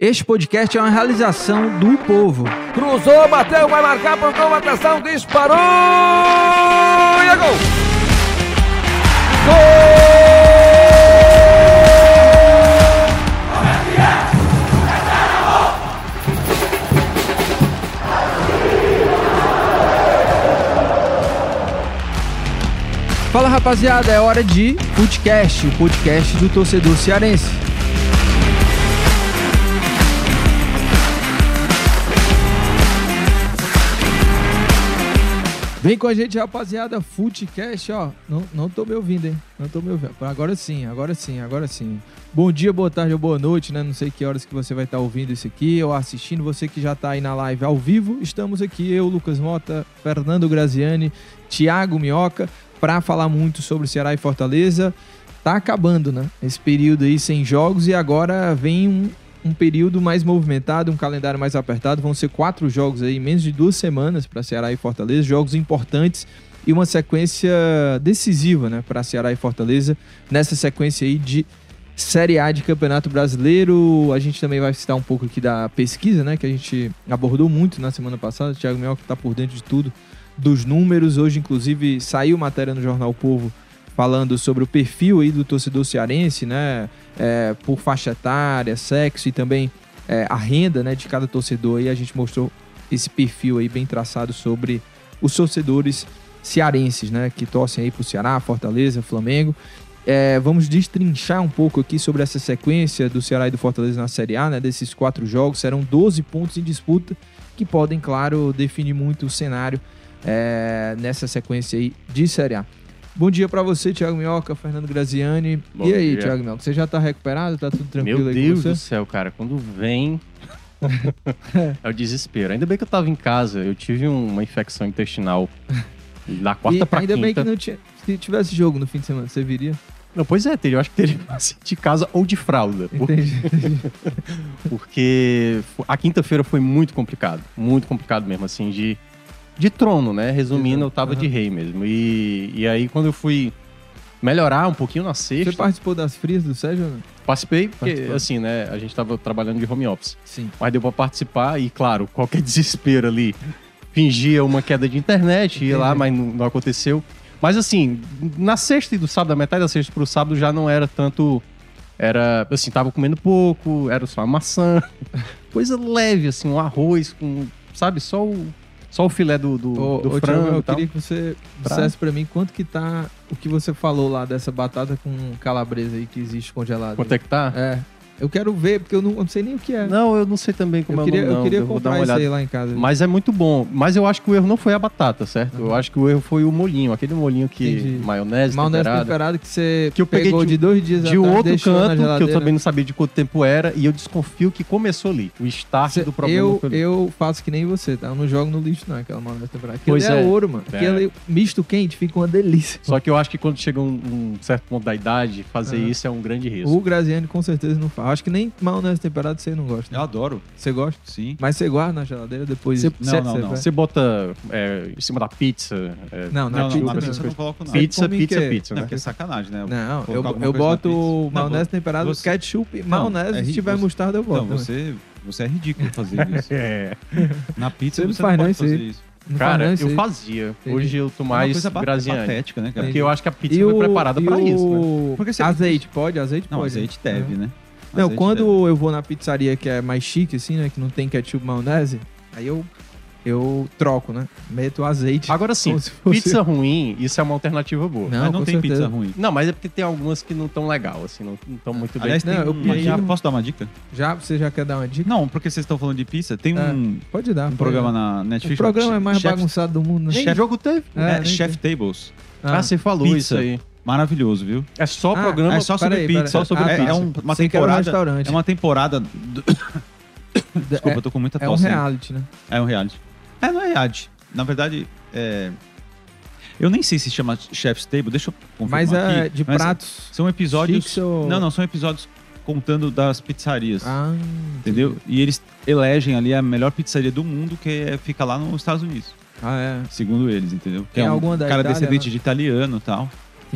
Este podcast é uma realização do povo. Cruzou, bateu, vai marcar por convocação, disparou e é gol! Fala rapaziada, é hora de podcast, o podcast do torcedor cearense. Vem com a gente, rapaziada, Footcast, ó. Não, não tô me ouvindo, hein? Não tô me ouvindo. Agora sim, agora sim, agora sim. Bom dia, boa tarde ou boa noite, né? Não sei que horas que você vai estar ouvindo isso aqui ou assistindo. Você que já tá aí na live ao vivo, estamos aqui, eu, Lucas Mota, Fernando Graziani, Thiago Minhoca, para falar muito sobre Ceará e Fortaleza. Tá acabando, né? Esse período aí sem jogos e agora vem um, um período mais movimentado, um calendário mais apertado. Vão ser quatro jogos aí, menos de duas semanas para Ceará e Fortaleza, jogos importantes e uma sequência decisiva, né, para Ceará e Fortaleza nessa sequência aí de Série A de Campeonato Brasileiro. A gente também vai citar um pouco aqui da pesquisa, né, que a gente abordou muito na semana passada. O Thiago Mel que está por dentro de tudo, dos números. Hoje, inclusive, saiu matéria no Jornal Povo falando sobre o perfil aí do torcedor cearense, né? É, por faixa etária, sexo e também é, a renda né, de cada torcedor. E a gente mostrou esse perfil aí bem traçado sobre os torcedores cearenses, né? Que torcem aí pro Ceará, Fortaleza, Flamengo. É, vamos destrinchar um pouco aqui sobre essa sequência do Ceará e do Fortaleza na Série A, né? Desses quatro jogos, serão 12 pontos em disputa que podem, claro, definir muito o cenário é, nessa sequência aí de Série A. Bom dia pra você, Thiago Minhoca, Fernando Graziani. Bom e aí, dia. Thiago Minhoca, você já tá recuperado? Tá tudo tranquilo Meu aí Deus do céu, cara, quando vem. é o desespero. Ainda bem que eu tava em casa, eu tive uma infecção intestinal da quarta e pra ainda bem quinta. que não tinha, se tivesse jogo no fim de semana, você viria? Não, pois é, teria, eu acho que teria que de casa ou de fralda. Entendi. entendi. Porque a quinta-feira foi muito complicado. Muito complicado mesmo, assim, de, de trono, né? Resumindo, eu tava Aham. de rei mesmo. E, e aí, quando eu fui melhorar um pouquinho na Você sexta, participou das frias do Sérgio? não? participei, porque, Participou. assim, né? A gente tava trabalhando de home office. Sim. Mas deu pra participar e, claro, qualquer desespero ali. Fingia uma queda de internet, ia lá, mas não, não aconteceu. Mas assim, na sexta e do sábado, da metade da sexta pro sábado já não era tanto. Era, assim, tava comendo pouco, era só uma maçã. Coisa leve, assim, um arroz com, sabe, só o, só o filé do, do, Ô, do ô, frango Thiago, eu queria que você Pra- dissesse pra mim quanto que tá o que você falou lá dessa batata com calabresa aí que existe congelada. Quanto é que tá? É. Eu quero ver, porque eu não, eu não sei nem o que é. Não, eu não sei também como eu é o queria, nome, eu queria dar comprar isso aí lá em casa. Mas é muito bom. Mas eu acho que o erro não foi a batata, certo? Eu acho que o erro foi o molhinho, aquele molhinho que. Entendi. Maionese, Maionese temperada. temperado que você Que eu peguei pegou de- de, dois dias de atrás, outro canto, que eu também não sabia de quanto tempo era, e eu desconfio que começou ali. O start Cê- do problema eu, eu faço que nem você, tá? Eu não jogo no lixo, não, aquela maionese temperada. Aquilo Pois é, é. ouro, mano. É. Aquele misto quente fica uma delícia. Só que eu acho que quando chega um, um certo ponto da idade, fazer Aham. isso é um grande risco. O Graziani com certeza não faz. Acho que nem maionese temperada você não gosta. Eu Né? adoro, Você gosta? sim. Mas você guarda na geladeira depois. Cê- não, não, cê não. Você bota é, em cima da pizza. é, Não, na Não, pizza não, na não. pizza eu não coloco nada. pizza, pizza, que- pizza, Não, né? porque é sacanagem, né? Não, eu, eu na boto maionese Não, temperada, você- ketchup, Não, maionese. é se tiver mostarda, eu boto. Não, você, você é ridículo fazer isso. É. Na pizza Você você, não faz, não não, pode fazer isso. Não Cara, não eu aí. fazia. Hoje eu tô É mais ba- graziante. patética, né, cara? Porque eu acho que a pizza E foi o- preparada pra isso, né? Porque você- Azeite, pode? Azeite Não, pode. azeite deve, né? Não, quando deve. eu vou na pizzaria que é mais chique, assim, né? Que não tem ketchup maionese, aí eu, eu troco, né? Meto azeite. Agora sim, como se fosse- pizza ruim, isso é uma alternativa boa. Não, Mas não tem certeza. pizza ruim. Não, mas é porque tem algumas que não estão legal, assim, não estão muito bem. Aliás, Não, tem eu pedi já Posso dar uma dica? Já, você já quer dar uma dica? Não, porque vocês estão falando de pizza. Tem É. um, Pode dar. um pode programa dar. na O Netflix. programa é mais Chef- bagunçado do mundo, né? Nem Chef- jogo teve. É, É, Chef Tables. Ah, você falou Pizza. isso aí. Maravilhoso, viu? É só Ah, programa. é só sobre peraí, pizza. Só sobre Ah, pizza. tá. É um- uma Sei que era um temporada. restaurante. É uma temporada. do- Desculpa, é, eu tô com muita é um tosse. aí. reality, né? É um reality. É, não é reality. Na verdade, é. Eu nem sei se chama Chef's Table, deixa eu confirmar Mas é aqui. de Mas pratos. São episódios. ou- Não, não, são episódios contando das pizzarias. Ah, entendeu? E eles elegem ali a melhor pizzaria do mundo, que é- fica lá nos Estados Unidos, Ah, é. segundo eles, entendeu? Que Tem é um alguma da cara Itália, descendente né? de italiano e tal.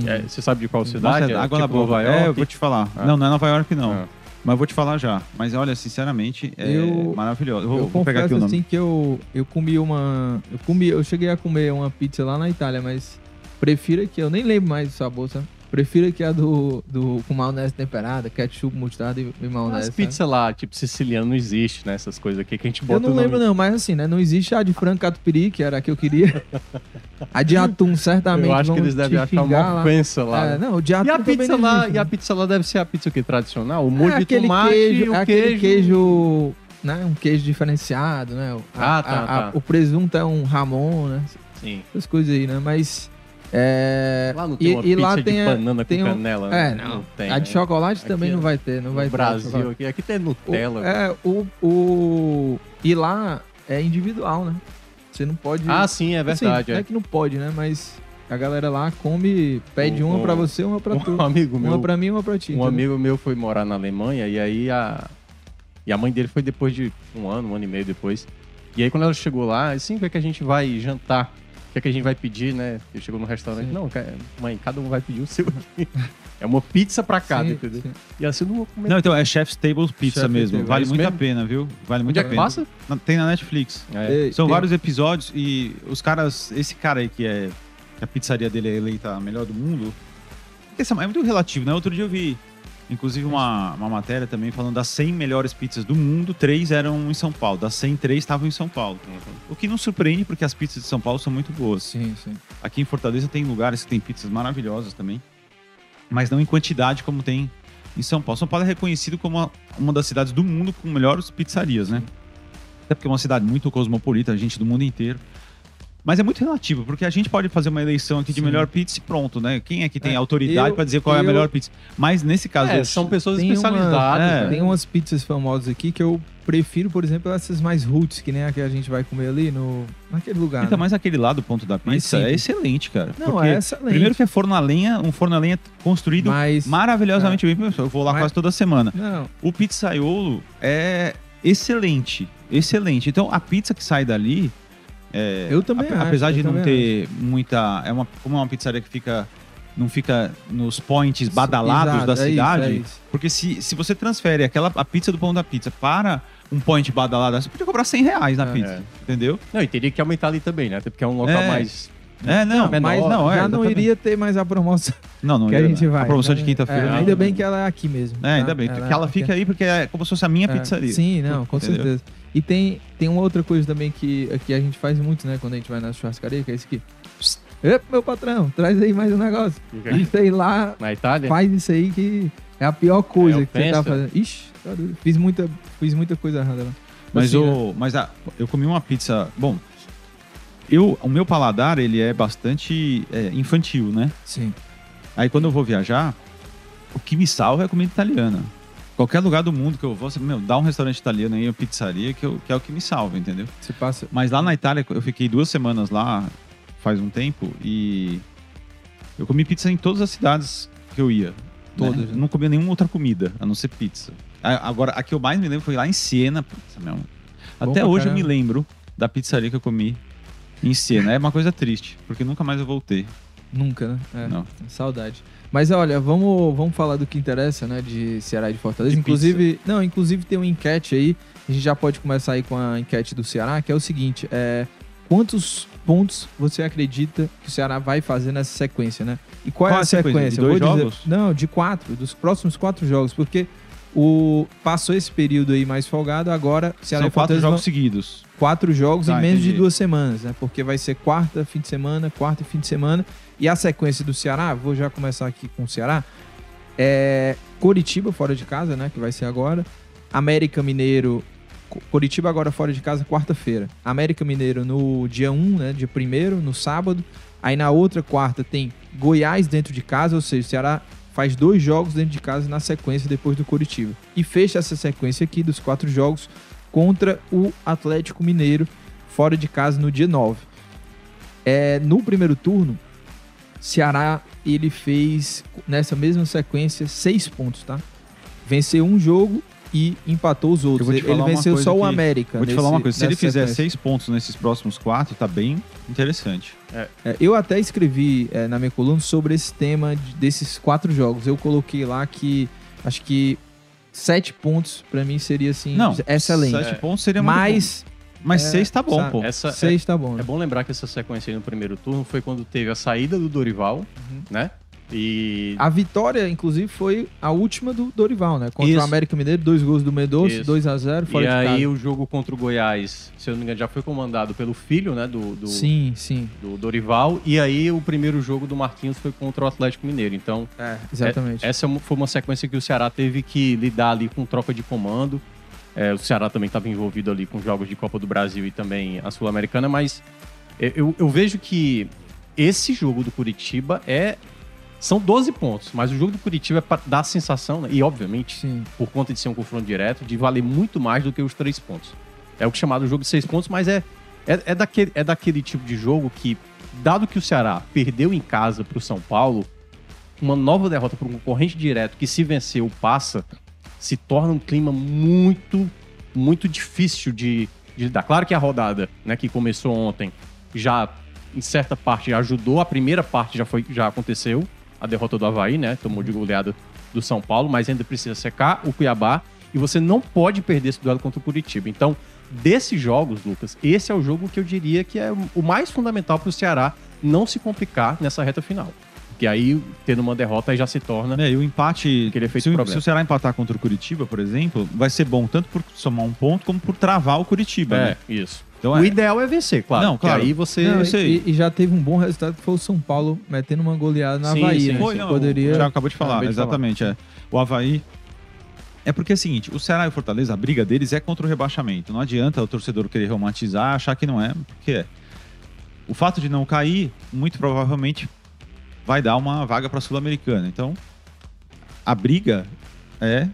É, você sabe de qual cidade? Nossa, É água na tipo boca. Nova É, eu York? vou te falar. Ah. Não, não é Nova York, não. Ah. Mas eu vou te falar já. Mas olha, sinceramente, é Eu- maravilhoso. Eu vou, eu vou pegar aqui o nome. assim que eu, eu comi uma. Eu comi, eu cheguei a comer uma pizza lá na Itália, mas prefiro que eu nem lembro mais do sabor, sabe? Prefiro que a do, do com maionese temperada, ketchup, mostarda e, e maionese. As pizzas lá, tipo, siciliano, não existe, né? Essas coisas aqui que a gente Eu bota não o nome- lembro não, mas assim, né? Não existe a de frango catupiry, que era a que eu queria. a de atum, certamente. Eu acho que eles devem achar uma lá. ofensa lá. É, né? não, o de atum E a pizza não lá, existe, e a pizza lá deve ser a pizza o quê? Tradicional? O molho é, de tomate, queijo, o aquele queijo. queijo, né? Um queijo diferenciado, né? O- Ah, a- tá, a- a- tá. O presunto é um ramon, né? Sim. Essas coisas aí, né? Mas é, Lá não tem e, uma e pizza lá de tem a, banana tem com um- canela. É, né? não. tem. a de né? chocolate Aqui também é- não vai ter, não vai no ter. Brasil, aqui, aqui tem O- Nutella. é, o, o e lá é individual, né? Você não pode Ah, sim, é Assim, verdade. não é. é que não pode, né? Mas a galera lá come, pede Um- uma pra um- você, uma pra tu. Um amigo Uma meu, pra mim, uma pra ti. um entendeu? amigo meu foi morar na Alemanha e aí a e a mãe dele foi depois de um ano, um ano e meio depois. E aí quando ela chegou lá, assim, o que é que a gente vai jantar? O que é que a gente vai pedir, né? Ele chegou no restaurante, Sim. não, mãe, cada um vai pedir o seu aqui. É uma pizza pra cada, Sim, entendeu? sim. E assim eu não vou comer. Não, então é Chef's Table Pizza Chef's mesmo. Table, Vale é muito a mesmo? pena, viu? Vale muito Onde é a pena. passa? Na- Tem na Netflix. É. São tem- vários episódios e os caras, esse cara aí que é que a pizzaria dele é eleita a melhor do mundo, esse é muito relativo, né? Outro dia eu vi, inclusive, uma, uma matéria também falando das 100 melhores pizzas do mundo, três eram em São Paulo. Das 100, três estavam em São Paulo. O que não surpreende, porque as pizzas de São Paulo são muito boas. Sim, sim. Aqui em Fortaleza tem lugares que tem pizzas maravilhosas também, mas não em quantidade como tem em São Paulo. São Paulo é reconhecido como uma, uma das cidades do mundo com melhores pizzarias, né? Até porque é uma cidade muito cosmopolita, gente do mundo inteiro. Mas é muito relativo, porque a gente pode fazer uma eleição aqui de Sim. melhor pizza e pronto, né? Quem é que tem É, autoridade eu- para dizer qual é a eu- melhor pizza? Mas nesse caso, É, eu- são pessoas Tem especializadas. uma- é. né? Tem umas pizzas famosas aqui que eu prefiro, por exemplo, essas mais roots, que nem a que a gente vai comer ali no, naquele lugar. então, né? mas aquele lá do ponto da pizza é excelente, cara. Não, porque é excelente. Primeiro que é forno a lenha, um forno a lenha construído Mas... maravilhosamente bem. Eu vou lá Mas- quase toda semana. Não, O pizzaiolo é excelente, excelente. Então a pizza que sai dali, é, Eu também acho, apesar de não ter muita, é uma como é uma pizzaria que fica não fica nos points badalados exato, da é isso, cidade, é isso. porque se, se você transfere aquela a pizza do pão da pizza para um point badalado, você podia cobrar 100 reais na É. pizza, entendeu? Não, e teria que aumentar ali também, né? Até porque é um local É. mais. É, não, menor. mas não, é, já não exatamente. iria ter mais a promoção Não, não que ia, a gente vai. A promoção né? de quinta-feira. É, não. ainda bem que ela é aqui mesmo. É, ainda tá? bem. que ela fica aí porque é como se fosse a minha É, pizzaria. Sim, não, com Entendeu? certeza. E tem, tem uma outra coisa também que aqui a gente faz muito, né? Quando a gente vai na churrascaria, que é isso aqui. Epa, meu patrão, traz aí mais um negócio. Isso aí lá, Na Itália? faz isso aí que é a pior coisa É que você tá fazendo. Ixi, tá doido. fiz muita, fiz muita coisa errada lá. Mas, Assim, né? o, mas a, eu comi uma pizza. Bom, eu, o meu paladar ele é bastante é, infantil, né? Sim. Aí quando eu vou viajar, o que me salva é a comida italiana. Qualquer lugar do mundo que eu vou, você, meu, dá um restaurante italiano aí, uma pizzaria, que, eu- que é o que me salva, entendeu? Você passa. Mas lá na Itália, eu fiquei duas semanas lá, faz um tempo, e eu comi pizza em todas as cidades que eu ia. Todas, Né? né? Não comia nenhuma outra comida, a não ser pizza. Agora, a que eu mais me lembro foi lá em Siena. Meu. Bom Até hoje eu caramba. me lembro da pizzaria que eu comi em Siena. É uma coisa triste, porque nunca mais eu voltei. Nunca, né? É, Não. Saudade. Mas olha, vamos, vamos falar do que interessa, né? De Ceará e de Fortaleza. De inclusive, não, inclusive tem uma enquete aí. A gente já pode começar aí com a enquete do Ceará, que é o seguinte: é, quantos pontos você acredita que o Ceará vai fazer nessa sequência, né? E qual, Qual é a sequência? sequência? De dois vou dizer- jogos? não, de quatro, dos próximos quatro jogos, porque o passou esse período aí mais folgado, agora Ceará São quatro jogos vão- seguidos. quatro jogos Tá, em menos de entendi. duas semanas, né? Porque vai ser quarta, fim de semana, quarta e fim de semana. E a sequência do Ceará, vou já começar aqui com o Ceará. É Coritiba fora de casa, né? Que vai ser agora. América Mineiro. Coritiba agora fora de casa, quarta-feira. América Mineiro no dia 1, né? Dia 1 no sábado. Aí na outra quarta tem Goiás dentro de casa, ou seja, o Ceará faz dois jogos dentro de casa na sequência depois do Coritiba. E fecha essa sequência aqui dos quatro jogos contra o Atlético Mineiro fora de casa no dia 9. É, no primeiro turno, Ceará ele fez nessa mesma sequência seis pontos, tá? Venceu um jogo e empatou os outros. Ele, venceu só o América. Vou te nesse- falar uma coisa, se ele fizer sequência. seis pontos nesses próximos quatro, tá bem interessante. É, eu até escrevi é, na minha coluna sobre esse tema de- desses quatro jogos. Eu coloquei lá que acho que sete pontos pra mim seria assim Não, excelente. Sete pontos seria muito Mas bom. Mas é, seis tá bom, sabe, pô. Essa seis tá bom. é, né? é bom lembrar que essa sequência aí no primeiro turno foi quando teve a saída do Dorival, Uhum. né? E A vitória, inclusive, foi a última do Dorival, né? Contra Isso. o América Mineiro, dois gols do Mendonça, Isso. 2 a 0 fora E aí o jogo contra o Goiás, se eu não me engano, já foi comandado pelo filho, né, do, do, Sim, sim. do Dorival. E aí o primeiro jogo do Marquinhos foi contra o Atlético Mineiro. Então, É, exatamente. essa é foi uma sequência que o Ceará teve que lidar ali com troca de comando. É, o Ceará também estava envolvido ali com jogos de Copa do Brasil e também a Sul-Americana, mas eu- eu, eu vejo que esse jogo do Curitiba é... São 12 pontos, mas o jogo do Curitiba é para dar a sensação, né, e obviamente Sim. por conta de ser um confronto direto, de valer muito mais do que os três pontos. É o que chamado jogo de seis pontos, mas é, é, é, daquele, é daquele tipo de jogo que, dado que o Ceará perdeu em casa para o São Paulo, uma nova derrota para um concorrente direto que, se vencer ou passa, se torna um clima muito, muito difícil de, de dar. Claro que a rodada né, que começou ontem já, em certa parte, já ajudou, a primeira parte já, foi, já aconteceu, a derrota do Havaí, né? Tomou de goleada do São Paulo, mas ainda precisa secar o Cuiabá e você não pode perder esse duelo contra o Curitiba. Então, desses jogos, Lucas, esse é o jogo que eu diria que é o mais fundamental para o Ceará não se complicar nessa reta final. Que aí, tendo uma derrota, já se torna. É, e o empate. Aquele efeito se, o- problema. se o Ceará empatar contra o Curitiba, por exemplo, vai ser bom tanto por somar um ponto como por travar o Curitiba. É, né? isso. Então, o é- ideal é vencer, claro. Não, porque claro. aí você. Não. E, e já teve um bom resultado que foi o São Paulo metendo uma goleada na Sim, Havaí, sim, né? Foi, Que não, poderia... o Thiago acabou de falar, Acabei de falar. exatamente. É. O Havaí. É porque é o seguinte, o Ceará e o Fortaleza, a briga deles é contra o rebaixamento. Não adianta o torcedor querer romantizar, achar que não é, porque é. O fato de não cair, muito provavelmente, vai dar uma vaga para a Sul-Americana. Então, a briga é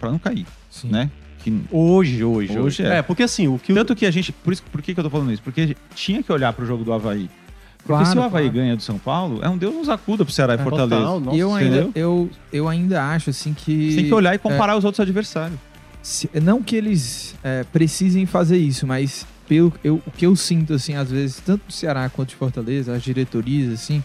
para não cair, Sim. né? Que, Hoje, hoje, Hoje hoje. é. É, porque assim, o que o- tanto que a gente. Por, isso, por que, que eu tô falando isso? Porque tinha que olhar para o jogo do Havaí. Porque Claro, se o Havaí claro. ganha do São Paulo, é um Deus nos acuda pro Ceará e É, Fortaleza. Total, nossa, E eu ainda, entendeu? eu, eu ainda acho assim que. Você tem que olhar e comparar os outros adversários. se- não que eles é, precisem fazer isso, mas pelo eu, o que eu sinto assim às vezes tanto do Ceará quanto de Fortaleza, as diretorias assim,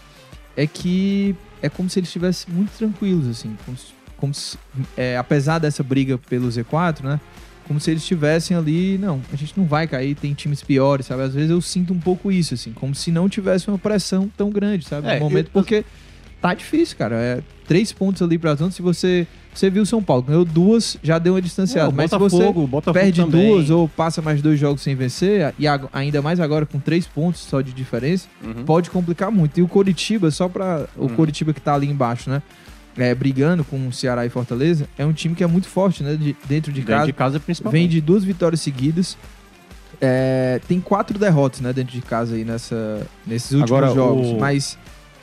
é que é como se eles estivessem muito tranquilos assim, como se, como se- é, apesar dessa briga pelo Z4, né? Como se eles estivessem ali, não, a gente não vai cair, tem times piores, sabe? Às vezes eu sinto um pouco isso, assim, como se não tivesse uma pressão tão grande, sabe? É, no momento, eu- porque tá difícil, cara. É três pontos ali pra tanto. Se você. Você viu o São Paulo, ganhou duas, já deu uma distanciada. É, mas se você Botafogo, perde também. duas ou passa mais dois jogos sem vencer, e ainda mais agora com três pontos só de diferença, Uhum. pode complicar muito. E o Coritiba, só pra. O Uhum. Coritiba que tá ali embaixo, né? É, brigando com o Ceará e Fortaleza, é um time que é muito forte, né? de- dentro de Dentro casa. de casa, principalmente. Vem de duas vitórias seguidas. É, tem quatro derrotas, né, dentro de casa aí nessa, nesses últimos Agora, jogos, o- mas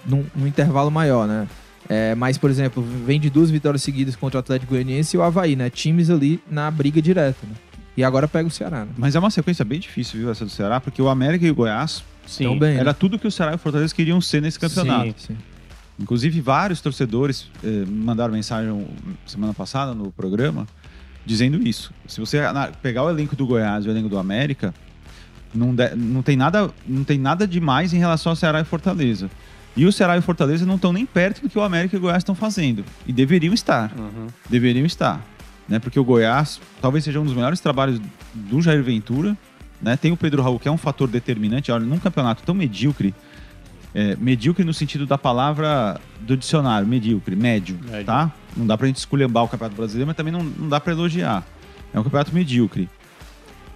num, num intervalo maior, né? É, mas, por exemplo, vem de duas vitórias seguidas contra o Atlético Goianiense e o Havaí, né? Times ali na briga direta, né? E agora pega o Ceará, né? Mas é uma sequência bem difícil, viu, essa do Ceará, porque o América e o Goiás Sim. Bem, era né? tudo que o Ceará e o Fortaleza queriam ser nesse campeonato. Sim, sim. Inclusive, vários torcedores eh, mandaram mensagem semana passada no programa dizendo isso. Se você pegar o elenco do Goiás e o elenco do América, não, de- não, tem nada, não tem nada demais em relação ao Ceará e Fortaleza. E o Ceará e o Fortaleza não estão nem perto do que o América e o Goiás estão fazendo. E deveriam estar. Uhum. deveriam estar. Né? Porque o Goiás talvez seja um dos melhores trabalhos do Jair Ventura. Né? Tem o Pedro Raul, que é um fator determinante. Olha, num campeonato tão medíocre, é, medíocre no sentido da palavra do dicionário, medíocre, médio, Médio. tá? Não dá pra gente esculhambar o Campeonato Brasileiro, mas também não, não dá pra elogiar. É um campeonato medíocre.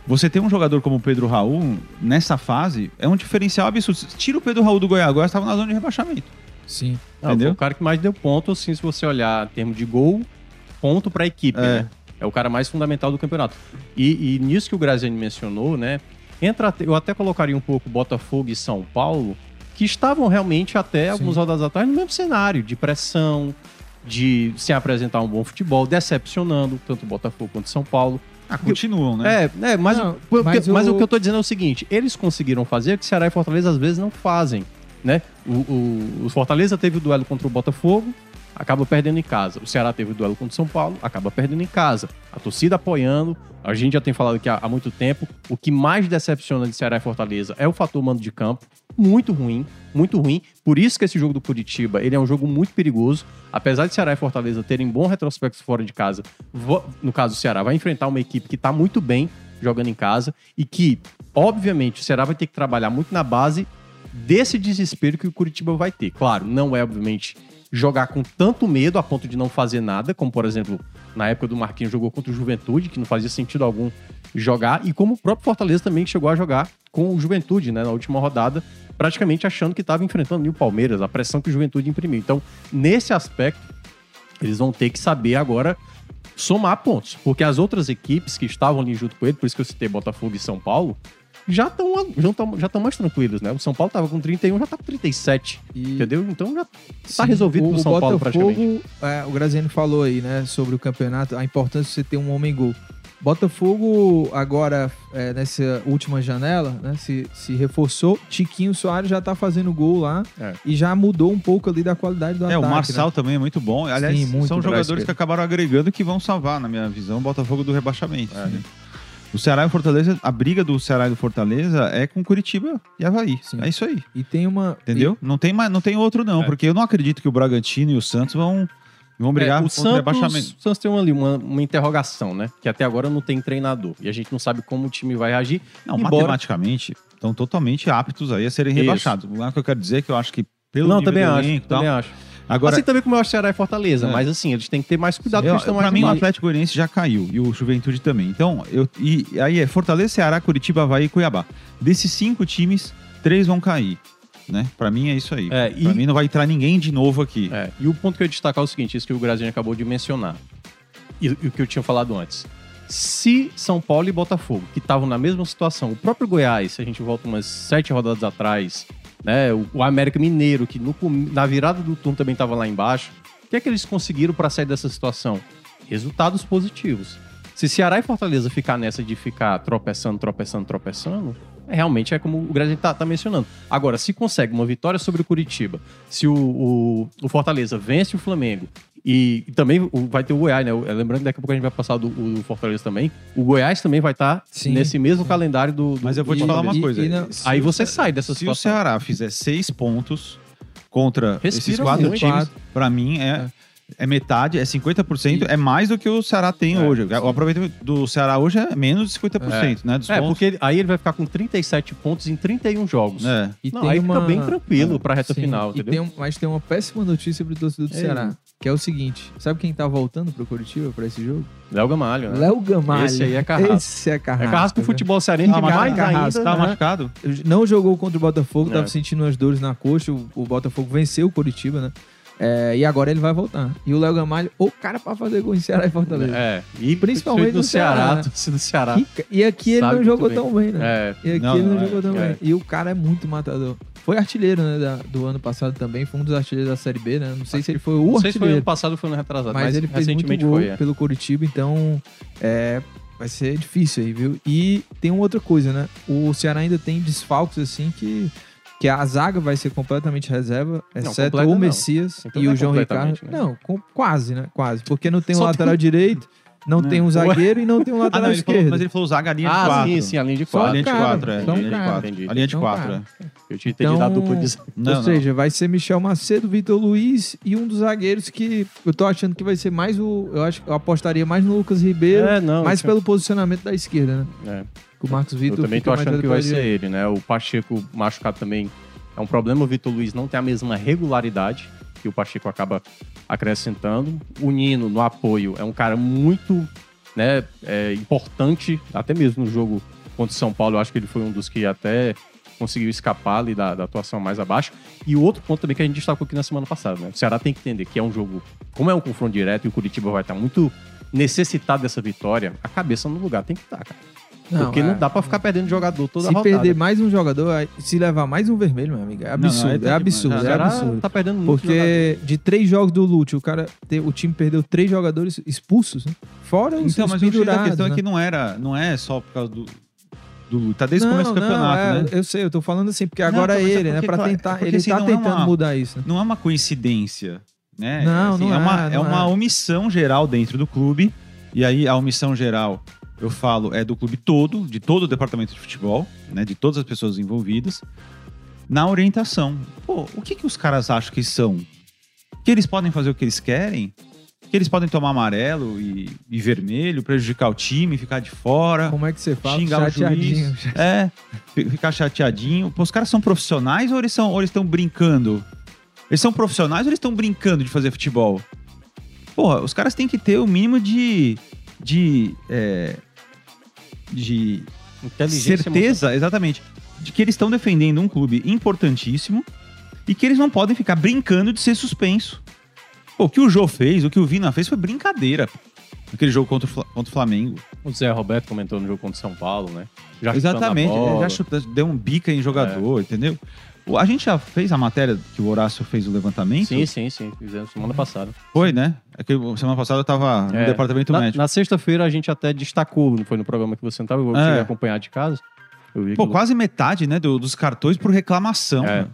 Você ter um jogador como o Pedro Raul nessa fase é um diferencial absurdo. Tira o Pedro Raul do Goiás, agora estava na zona de rebaixamento. Sim. Não, Entendeu? o cara que mais deu ponto, assim, se você olhar em termos de gol, ponto pra equipe, É. né? É o cara mais fundamental do campeonato. E, e nisso que o Graziani mencionou, né? Entra, eu até colocaria um pouco Botafogo e São Paulo, que estavam realmente até algumas rodadas atrás no mesmo cenário, de pressão, de se apresentar um bom futebol, decepcionando tanto o Botafogo quanto o São Paulo. Ah, continuam, né? É, é mas, Não, o, porque- mas mas, o- o... que eu tô dizendo é o seguinte: eles conseguiram fazer o que Ceará e Fortaleza às vezes não fazem. Né? O, o, o Fortaleza teve o duelo contra o Botafogo, acaba perdendo em casa. O Ceará teve o duelo contra o São Paulo, acaba perdendo em casa. A torcida apoiando. A gente já tem falado aqui há, há muito tempo. O que mais decepciona de Ceará e Fortaleza é o fator mando de campo. Muito ruim, muito ruim. Por isso que esse jogo do Curitiba, ele é um jogo muito perigoso. Apesar de Ceará e Fortaleza terem bom retrospecto fora de casa, no caso o Ceará vai enfrentar uma equipe que tá muito bem jogando em casa e que, obviamente, o Ceará vai ter que trabalhar muito na base desse desespero que o Curitiba vai ter. Claro, não é, obviamente, jogar com tanto medo a ponto de não fazer nada, como, por exemplo, na época do Marquinhos jogou contra o Juventude, que não fazia sentido algum jogar, e como o próprio Fortaleza também chegou a jogar com o Juventude, né, na última rodada, praticamente achando que estava enfrentando o Palmeiras, a pressão que o Juventude imprimiu. Então, nesse aspecto, eles vão ter que saber agora somar pontos, porque as outras equipes que estavam ali junto com ele, por isso que eu citei Botafogo e São Paulo, já estão já tão, já tão mais tranquilos, né? O São Paulo tava com 31, já tá com 37, E- entendeu? Então já tá Sim, resolvido o, pro o São Paulo Botafogo, praticamente. é, o Graziano falou aí, né, sobre o campeonato, a importância de você ter um homem gol. Botafogo agora, é, nessa última janela, né, se, se reforçou. Tiquinho Soares já tá fazendo gol lá É. e já mudou um pouco ali da qualidade do É, ataque. o Marçal né? também é muito bom. Aliás, Sim, muito são jogadores esquerda. que acabaram agregando que vão salvar, na minha visão, o Botafogo do rebaixamento. É. né? O Ceará e o Fortaleza, a briga do Ceará e do Fortaleza é com Curitiba e Havaí. Sim. É isso aí. E tem uma. Entendeu? Não, tem mais, não tem outro, não, É. porque eu não acredito que o Bragantino e o Santos vão, vão brigar É, o o. Santos, o Santos tem uma, ali uma, uma interrogação, né? Que até agora não tem treinador. E a gente não sabe como o time vai reagir. Não, embora- matematicamente, estão totalmente aptos aí a serem Isso. rebaixados. O que eu quero dizer é que eu acho que pelo não, também do acho. elenco e tal, Também acho. Agora, assim também como eu acho Ceará e Fortaleza, É. mas assim, eles têm que ter mais cuidado eu, eles estão mais pra mim, o embaixo. Atlético Goianiense já caiu e o Juventude também. Então, eu, e aí é Fortaleza, Ceará, Curitiba, Havaí e Cuiabá. Desses cinco times, três vão cair. Né? Pra mim é isso aí. É, Pra e- mim não vai entrar ninguém de novo aqui. É, e o ponto que eu ia destacar é o seguinte, isso que o Graziani acabou de mencionar. E, e o que eu tinha falado antes. Se São Paulo e Botafogo, que estavam na mesma situação, o próprio Goiás, se a gente volta umas sete rodadas atrás, né, o, o América Mineiro, que no na virada do turno também estava lá embaixo, o que é que eles conseguiram para sair dessa situação? Resultados positivos. Se Ceará e Fortaleza ficar nessa de ficar tropeçando, tropeçando, tropeçando, realmente é como o Graziani tá, tá mencionando. Agora, se consegue uma vitória sobre o Curitiba, se o, o, o Fortaleza vence o Flamengo e, e também o- vai ter o Goiás, né? Lembrando que daqui a pouco a gente vai passar do, o Fortaleza também. O Goiás também vai estar Sim, nesse mesmo sim. calendário do, do Mas eu vou te falar uma e- coisa. e não- Se Aí o você sai dessa Se o situação. Ceará fizer seis pontos contra esses Respira quatro muito. times, pra mim é, é metade, é 50%, é mais do que o Ceará tem É, hoje. O aproveitamento do Ceará hoje é menos de 50%, né? Dos É, pontos. porque ele- aí ele vai ficar com 37 pontos em 31 jogos. É. E Não, tem aí uma... fica bem tranquilo pra reta Sim, final, e entendeu? tem um- mas tem uma péssima notícia pro torcedor do Ei. Ceará, que é o seguinte: sabe quem tá voltando pro Curitiba pra esse jogo? Léo Gamalho, né? Léo Gamalho. Esse aí é carrasco. Esse é carrasco. É carrasco pro né? futebol cearense Tá mais machucado, ainda. Tá né? machucado? Não jogou contra o Botafogo, É. tava sentindo umas dores na coxa. O, o Botafogo venceu o Curitiba, né? É, e agora ele vai voltar. E o Léo Gamalho, o cara pra fazer gol em Ceará e Fortaleza. É, e Principalmente no Ceará, Ceará, né? do Ceará. E, e aqui ele Sabe não jogou muito tão bem, né? É, E aqui Não, ele não, não, jogou tão é. bem. E o cara é muito matador. Foi artilheiro, né, da- do ano passado também. Foi um dos artilheiros da Série B, né? Não sei se ele foi o não sei se foi artilheiro. ano passado ou foi no retrasado, mas, mas, ele fez muito recentemente gol foi. é. pelo Curitiba, então é, vai ser difícil aí, viu? E tem uma outra coisa, né? O Ceará ainda tem desfalques assim que que a zaga vai ser completamente reserva, exceto completa o não. Messias Então e não o João Ricardo. né? Não, com- quase, né? Quase, porque não tem um Só lateral direito, não Né? tem um zagueiro e não tem um Ah, lateral não, ele falou, esquerdo. mas ele falou zaga, a linha de Ah, quatro. sim, sim, a linha de Só A quatro. linha de quatro, é. só A linha de quatro. Entendi. A linha de Só quatro, cara. é. Eu tinha entendido Então, a dupla de Não, Ou seja, vai ser Michel Macedo, Vitor Luiz e um dos zagueiros que eu tô achando que vai ser mais o. Eu acho eu apostaria mais no Lucas Ribeiro, É, não. mais eu pelo posicionamento da esquerda, né? é. O Marcos Eu Vitor. também fica tô achando que vai ser ele, né? O Pacheco machucado também é um problema. O Vitor Luiz não tem a mesma regularidade que o Pacheco acaba acrescentando. O Nino, no apoio, é um cara muito né, é, importante, até mesmo no jogo contra o São Paulo. Eu acho que ele foi um dos que até conseguiu escapar ali da, da atuação mais abaixo. E o outro ponto também que a gente destacou aqui na semana passada, né? O Ceará tem que entender que é um jogo, como é um confronto direto e o Curitiba vai estar muito necessitado dessa vitória, a cabeça no lugar tem que estar, cara. Porque não é. dá pra ficar perdendo jogador toda Se rodada. perder mais um jogador, se levar mais um vermelho, meu amigo, é absurdo. não, aí tá é absurdo, é Ceará absurdo. tá perdendo muito. Porque de três jogos do Lute, o cara, o time perdeu três jogadores expulsos, né? Fora os, Então, mas pendurados, questão né? é que não era, não é só por causa do. do tá desde o não, começo do não, campeonato, é, né? eu sei, eu tô falando assim, porque Não, agora então, é é ele, né? porque, Pra claro, tentar, porque ele assim, tá não é tentando uma- mudar isso, né? Não é uma coincidência, né? Não, Assim, não é, uma, é, é não uma é. omissão geral dentro do clube. E aí a omissão geral, eu falo, é do clube todo, de todo o departamento de futebol, né? De todas as pessoas envolvidas. na orientação. Pô, o que, que os caras acham que são? Que eles podem fazer o que eles querem? Que eles podem tomar amarelo e, e vermelho, prejudicar o time, ficar de fora, Como é que você fala? xingar o Chateadinho. juiz. É, fi- ficar chateadinho. Pô, os caras são profissionais ou eles são ou eles estão brincando? Eles são profissionais ou eles estão brincando de fazer futebol? Porra, os caras têm que ter o mínimo de. de. é, de certeza, exatamente, de que eles estão defendendo um clube importantíssimo e que eles não podem ficar brincando de ser suspenso. Pô, o que o Jô fez, o que o Vina fez foi brincadeira. Aquele jogo contra o, Fla- contra o Flamengo. O Zé Roberto comentou no jogo contra o São Paulo, né? Já Exatamente, já deu um bica em jogador, entendeu? O- A gente já fez a matéria que o Horácio fez o levantamento. Sim, sim, sim. Fizemos semana passada. Foi, né? É que semana passada eu tava no É. departamento Na, médico. na sexta-feira a gente até destacou, não foi no programa que você não estava, eu É. cheguei a acompanhar de casa. Eu vi Pô, quase metade, né, do- dos cartões por reclamação. É.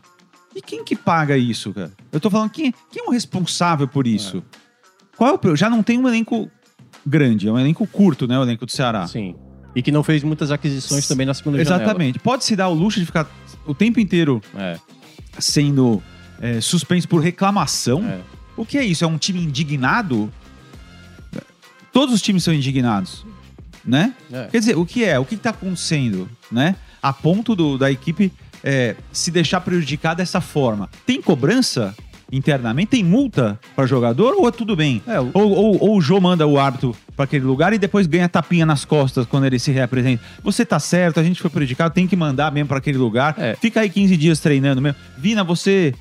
E quem que paga isso, cara? Eu tô falando, quem, quem é o responsável por isso? Qual é o... Já não tem um elenco grande, é um elenco curto, né, o elenco do Ceará. Sim. E que não fez muitas aquisições também na segunda janela. Exatamente. Pode se dar o luxo de ficar o tempo inteiro É, sendo é, suspenso por reclamação. é. O que é isso? É um time indignado? Todos os times são indignados, né? É. Quer dizer, o que é? O que está acontecendo, né? A ponto do- da equipe é, se deixar prejudicar dessa forma. Tem cobrança internamente? Tem multa para jogador ou é tudo bem? É, o- Ou, ou- ou o Jô manda o árbitro para aquele lugar e depois ganha tapinha nas costas quando ele se reapresenta. Você tá certo, a gente foi prejudicado, tem que mandar mesmo para aquele lugar. É. Fica aí 15 dias treinando mesmo. Vina, você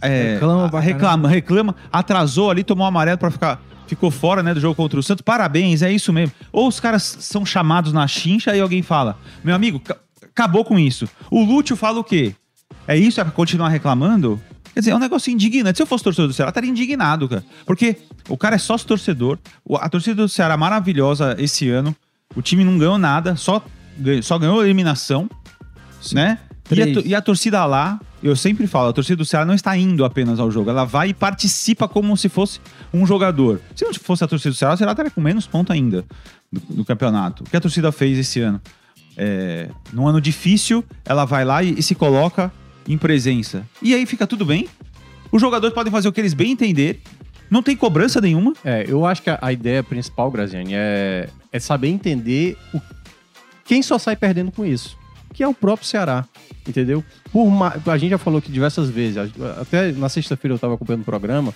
é, Reclama reclama, reclama, atrasou ali, tomou um amarelo para ficar ficou fora, né, do jogo contra o Santos. Parabéns, é isso mesmo. Ou os caras são chamados na chincha e alguém fala: "Meu amigo, ca- acabou com isso". O Lúcio fala o quê? É isso? É continuar reclamando? Quer dizer, é um negócio indignante. Se eu fosse torcedor do Ceará, eu estaria indignado, cara. Porque o cara é sócio torcedor. A torcida do Ceará é maravilhosa esse ano. O time não ganhou nada, só ganhou, só ganhou eliminação, né? E a, to- e a torcida lá, eu sempre falo, a torcida do Ceará não está indo apenas ao jogo, ela vai e participa como se fosse um jogador. Se não fosse a torcida do Ceará, o Ceará estaria com menos ponto ainda do, do campeonato. O que a torcida fez esse ano? É, num ano difícil, ela vai lá e, e se coloca em presença. E aí fica tudo bem. Os jogadores podem fazer o que eles bem entender. Não tem cobrança nenhuma. É, eu acho que a, a ideia principal, Graziani, é, é saber entender o- quem só sai perdendo com isso, que é o próprio Ceará, entendeu? Por ma- a gente já falou aqui diversas vezes, até na sexta-feira eu estava acompanhando o programa,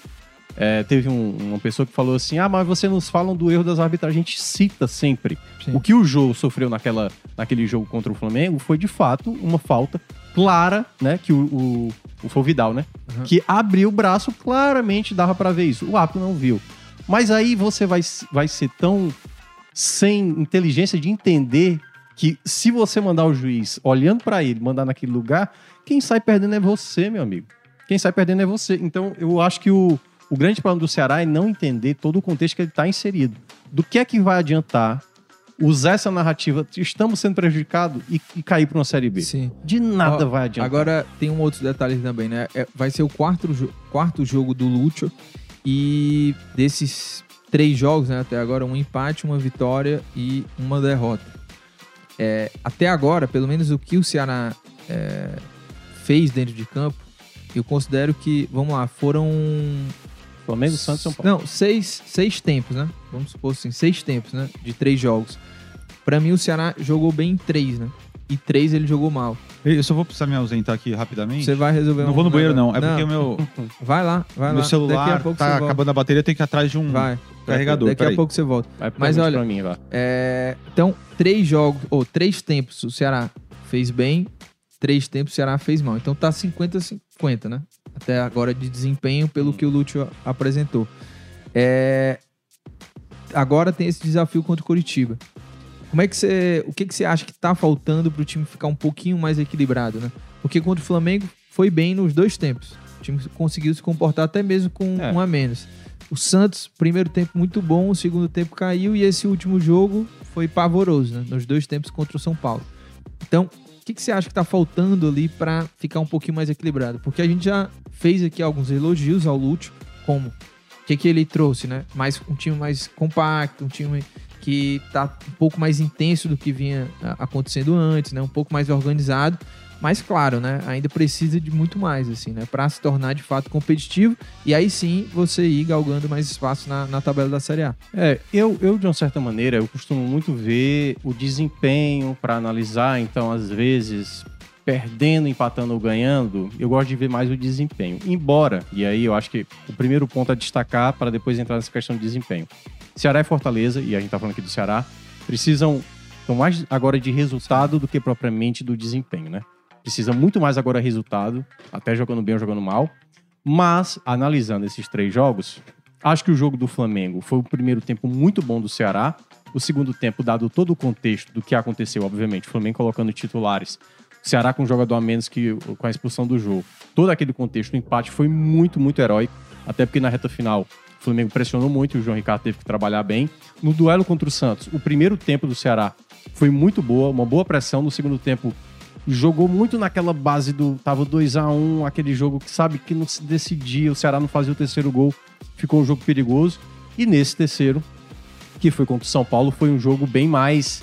é, teve um- uma pessoa que falou assim, ah, mas você nos falam do erro das arbitragens, a gente cita sempre. Sim. O que o Jô sofreu naquela, naquele jogo contra o Flamengo foi, de fato, uma falta clara, né, que o, o, o né, Uhum. que abriu o braço, claramente dava pra ver isso. O árbitro não viu. Mas aí você vai, vai ser tão sem inteligência de entender que se você mandar o juiz olhando pra ele, mandar naquele lugar, quem sai perdendo é você, meu amigo. Quem sai perdendo é você. Então, eu acho que o, o grande problema do Ceará é não entender todo o contexto que ele está inserido. Do que é que vai adiantar usar essa narrativa, estamos sendo prejudicados e, e cair para uma Série B? Sim. De nada Ó, vai adiantar. Agora tem um outro detalhe também, né? É- vai ser o quarto, jo- quarto jogo do Lúcio e desses três jogos, né? Até agora, um empate, uma vitória e uma derrota. É, até agora, pelo menos o que o Ceará é, fez dentro de campo, eu considero que, vamos lá, foram Flamengo, Santos e São Paulo. não, seis, seis tempos, né? Vamos supor assim, seis tempos, né? De três jogos. Pra mim, o Ceará jogou bem em três, né? E três ele jogou mal. Eu só vou precisar me ausentar aqui rapidamente. Você vai resolver não um vou no banheiro, não. É porque o meu, Vai lá, vai meu lá. celular Daqui a pouco tá acabando a bateria, tem que ir atrás de um Vai. carregador. Daqui peraí. a pouco você volta. Vai Mas olha- pra mim, vai. É, então, três jogos, ou três tempos, o Ceará fez bem, três tempos o Ceará fez mal. Então tá 50-50, né? Até agora de desempenho, pelo que o Lúcio apresentou. É, agora tem esse desafio contra o Curitiba. Como é que você. O que, que você acha que tá faltando pro time ficar um pouquinho mais equilibrado, né? Porque contra o Flamengo foi bem nos dois tempos. O time conseguiu se comportar até mesmo com É. um a menos. O Santos, primeiro tempo muito bom, o segundo tempo caiu e esse último jogo foi pavoroso, né? Nos dois tempos contra o São Paulo. Então, o que, que você acha que tá faltando ali para ficar um pouquinho mais equilibrado? Porque a gente já fez aqui alguns elogios ao Lúcio, como o que, que ele trouxe, né? Mais, um time mais compacto, um time que tá um pouco mais intenso do que vinha acontecendo antes, né? Um pouco mais organizado. Mas claro, né? Ainda precisa de muito mais, assim, né? Pra se tornar de fato competitivo. E aí sim você ir galgando mais espaço na, na tabela da Série A. É, eu, eu, de uma certa maneira, eu costumo muito ver o desempenho para analisar, então, às vezes, perdendo, empatando ou ganhando, eu gosto de ver mais o desempenho. Embora, e aí eu acho que o primeiro ponto a destacar para depois entrar nessa questão de desempenho. Ceará e Fortaleza, e a gente tá falando aqui do Ceará, precisam estão mais agora de resultado do que propriamente do desempenho, né? Precisa muito mais agora resultado, até jogando bem ou jogando mal. Mas, analisando esses três jogos, acho que o jogo do Flamengo foi o primeiro tempo muito bom do Ceará. O segundo tempo, dado todo o contexto do que aconteceu, obviamente, o Flamengo colocando titulares, o Ceará com um jogador a menos que com a expulsão do jogo. Todo aquele contexto, o empate foi muito, muito heróico. Até porque na reta final o Flamengo pressionou muito e o João Ricardo teve que trabalhar bem. No duelo contra o Santos, o primeiro tempo do Ceará foi muito boa, uma boa pressão. No segundo tempo, jogou muito naquela base do tava 2 a 1 aquele jogo que sabe que não se decidia, o Ceará não fazia o terceiro gol, ficou um jogo perigoso. E nesse terceiro, que foi contra o São Paulo, foi um jogo bem mais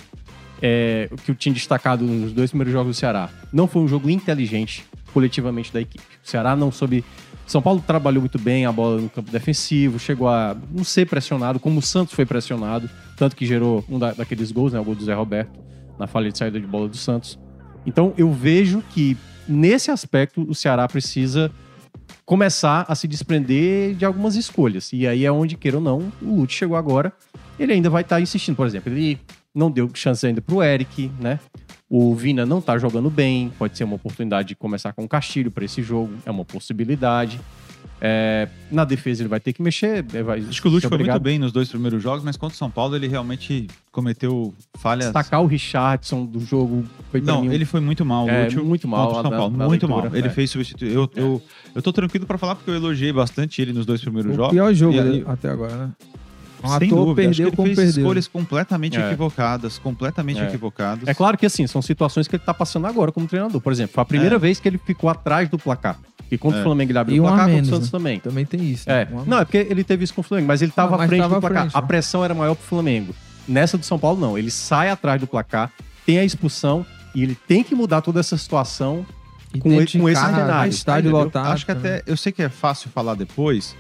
é, que eu tinha destacado nos dois primeiros jogos do Ceará. Não foi um jogo inteligente coletivamente da equipe. O Ceará não soube. São Paulo trabalhou muito bem a bola no campo defensivo, chegou a não ser pressionado, como o Santos foi pressionado, tanto que gerou um da, daqueles gols, né, o gol do Zé Roberto, na falha de saída de bola do Santos. Então eu vejo que nesse aspecto o Ceará precisa começar a se desprender de algumas escolhas. E aí é onde, queira ou não, o Lute chegou agora. Ele ainda vai estar insistindo, por exemplo, ele não deu chance ainda pro Eric, né? O Vina não tá jogando bem, pode ser uma oportunidade de começar com o Castilho para esse jogo, é uma possibilidade. É, na defesa ele vai ter que mexer. Vai Acho que o Lute foi muito bem nos dois primeiros jogos, mas contra o São Paulo ele realmente cometeu falhas. Destacar o Richardson do jogo foi Não, mim ele foi muito mal, É, Lúcio, muito mal contra o São Paulo, na muito leitura, mal. Ele é. fez substituir. Eu, eu, eu tô tranquilo pra falar porque eu elogiei bastante ele nos dois primeiros O jogos. pior jogo E dele até agora, né? Um Sem ator dúvida, acho que perdeu ele como fez perdeu. escolhas completamente É. equivocadas, completamente É. equivocadas. É claro que assim, são situações que ele tá passando agora como treinador. Por exemplo, foi a primeira É. vez que ele ficou atrás do placar. E contra É. o Flamengo ele abriu E o um a placar, contra menos, o Santos né? também. Também tem isso. É. né? Um Não, é porque ele teve isso com o Flamengo, mas ele tava à mas frente tava do à placar. frente, a né? pressão era maior pro Flamengo. Nessa do São Paulo, não. Ele sai atrás do placar, tem a expulsão e ele tem que mudar toda essa situação. Com com esse cenário, Estádio Entendeu? lotado. Acho que também. até. Eu sei que é fácil falar depois,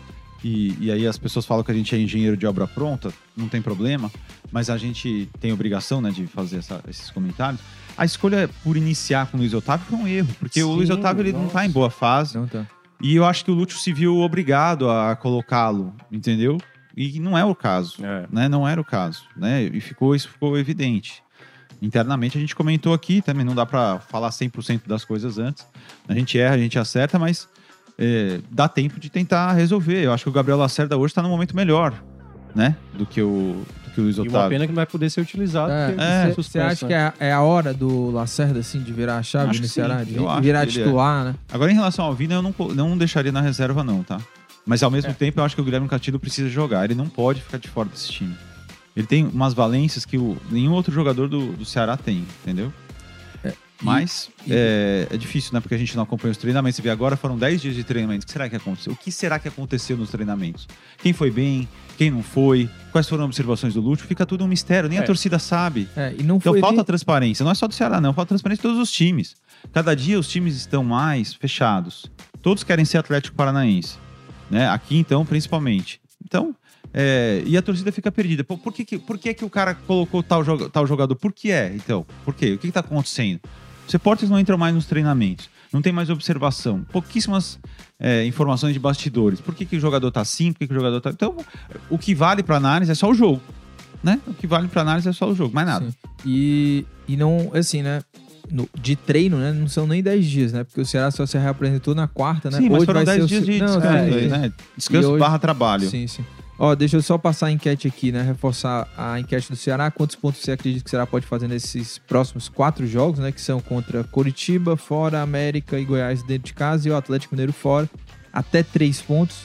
e, e aí as pessoas falam que a gente é engenheiro de obra pronta, não tem problema, mas a gente tem obrigação né, de fazer essa- esses comentários. A escolha por iniciar com o Luiz Otávio foi um erro, porque o Sim, Luiz Otávio ele não tá em boa fase. Não tá. E eu acho que o Lúcio se viu obrigado a colocá-lo, entendeu? E não é o caso, É. né? Não era o caso, né? E ficou isso ficou evidente. Internamente a gente comentou aqui, também não dá pra falar 100% das coisas antes. A gente erra, a gente acerta, mas é, dá tempo de tentar resolver. Eu acho que o Gabriel Lacerda hoje tá num momento melhor, né? Do que o, do que o Luiz E uma Otávio. pena que não vai poder ser utilizado. É, é, Você acha que é, é a hora do Lacerda, assim, de virar a chave Acho no Ceará? sim. De virar é. titular, né? Agora, em relação ao Vina, eu não, não deixaria na reserva, não, tá? Mas ao É. mesmo tempo, eu acho que o Guilherme Castilho precisa jogar. Ele não pode ficar de fora desse time. Ele tem umas valências que o- nenhum outro jogador do, do Ceará tem, entendeu? Mas e- é, é difícil, né? Porque a gente não acompanha os treinamentos. Você vê agora, foram 10 dias de treinamento. O que será que aconteceu? O que será que aconteceu nos treinamentos? Quem foi bem? Quem não foi? Quais foram as observações do Lúcio? Fica tudo um mistério. Nem a É. torcida sabe. É, não Então falta nem- transparência. Não é só do Ceará, não. Falta transparência de todos os times. Cada dia os times estão mais fechados. Todos querem ser Atlético Paranaense. Né? Aqui, então, principalmente. Então, é, e a torcida fica perdida. Pô, por que, que, por que, que o cara colocou tal, tal jogador? Por que é, então? Por quê? O que está acontecendo? Os repórteres não entram mais nos treinamentos. Não tem mais observação. Pouquíssimas é, informações de bastidores. Por que, que o jogador tá assim? Por que, que o jogador tá. Então, o que vale para análise é só o jogo. Né? O que vale para análise é só o jogo, mais nada. Sim. E, e não, assim, né? no- de treino, né? Não são nem 10 dias, né? Porque o Ceará só se reapresentou na quarta, né? Sim, mas Hoje foram vai ser 10 o dias se- de Não, descanso, aí, sim. né? Descanso hoje- barra trabalho. Sim, sim. Ó, deixa eu só passar a enquete aqui, né? Reforçar a enquete do Ceará. Quantos pontos você acredita que o Ceará pode fazer nesses próximos quatro jogos, né? Que são contra Coritiba, fora, América e Goiás dentro de casa e o Atlético Mineiro fora. Até três pontos.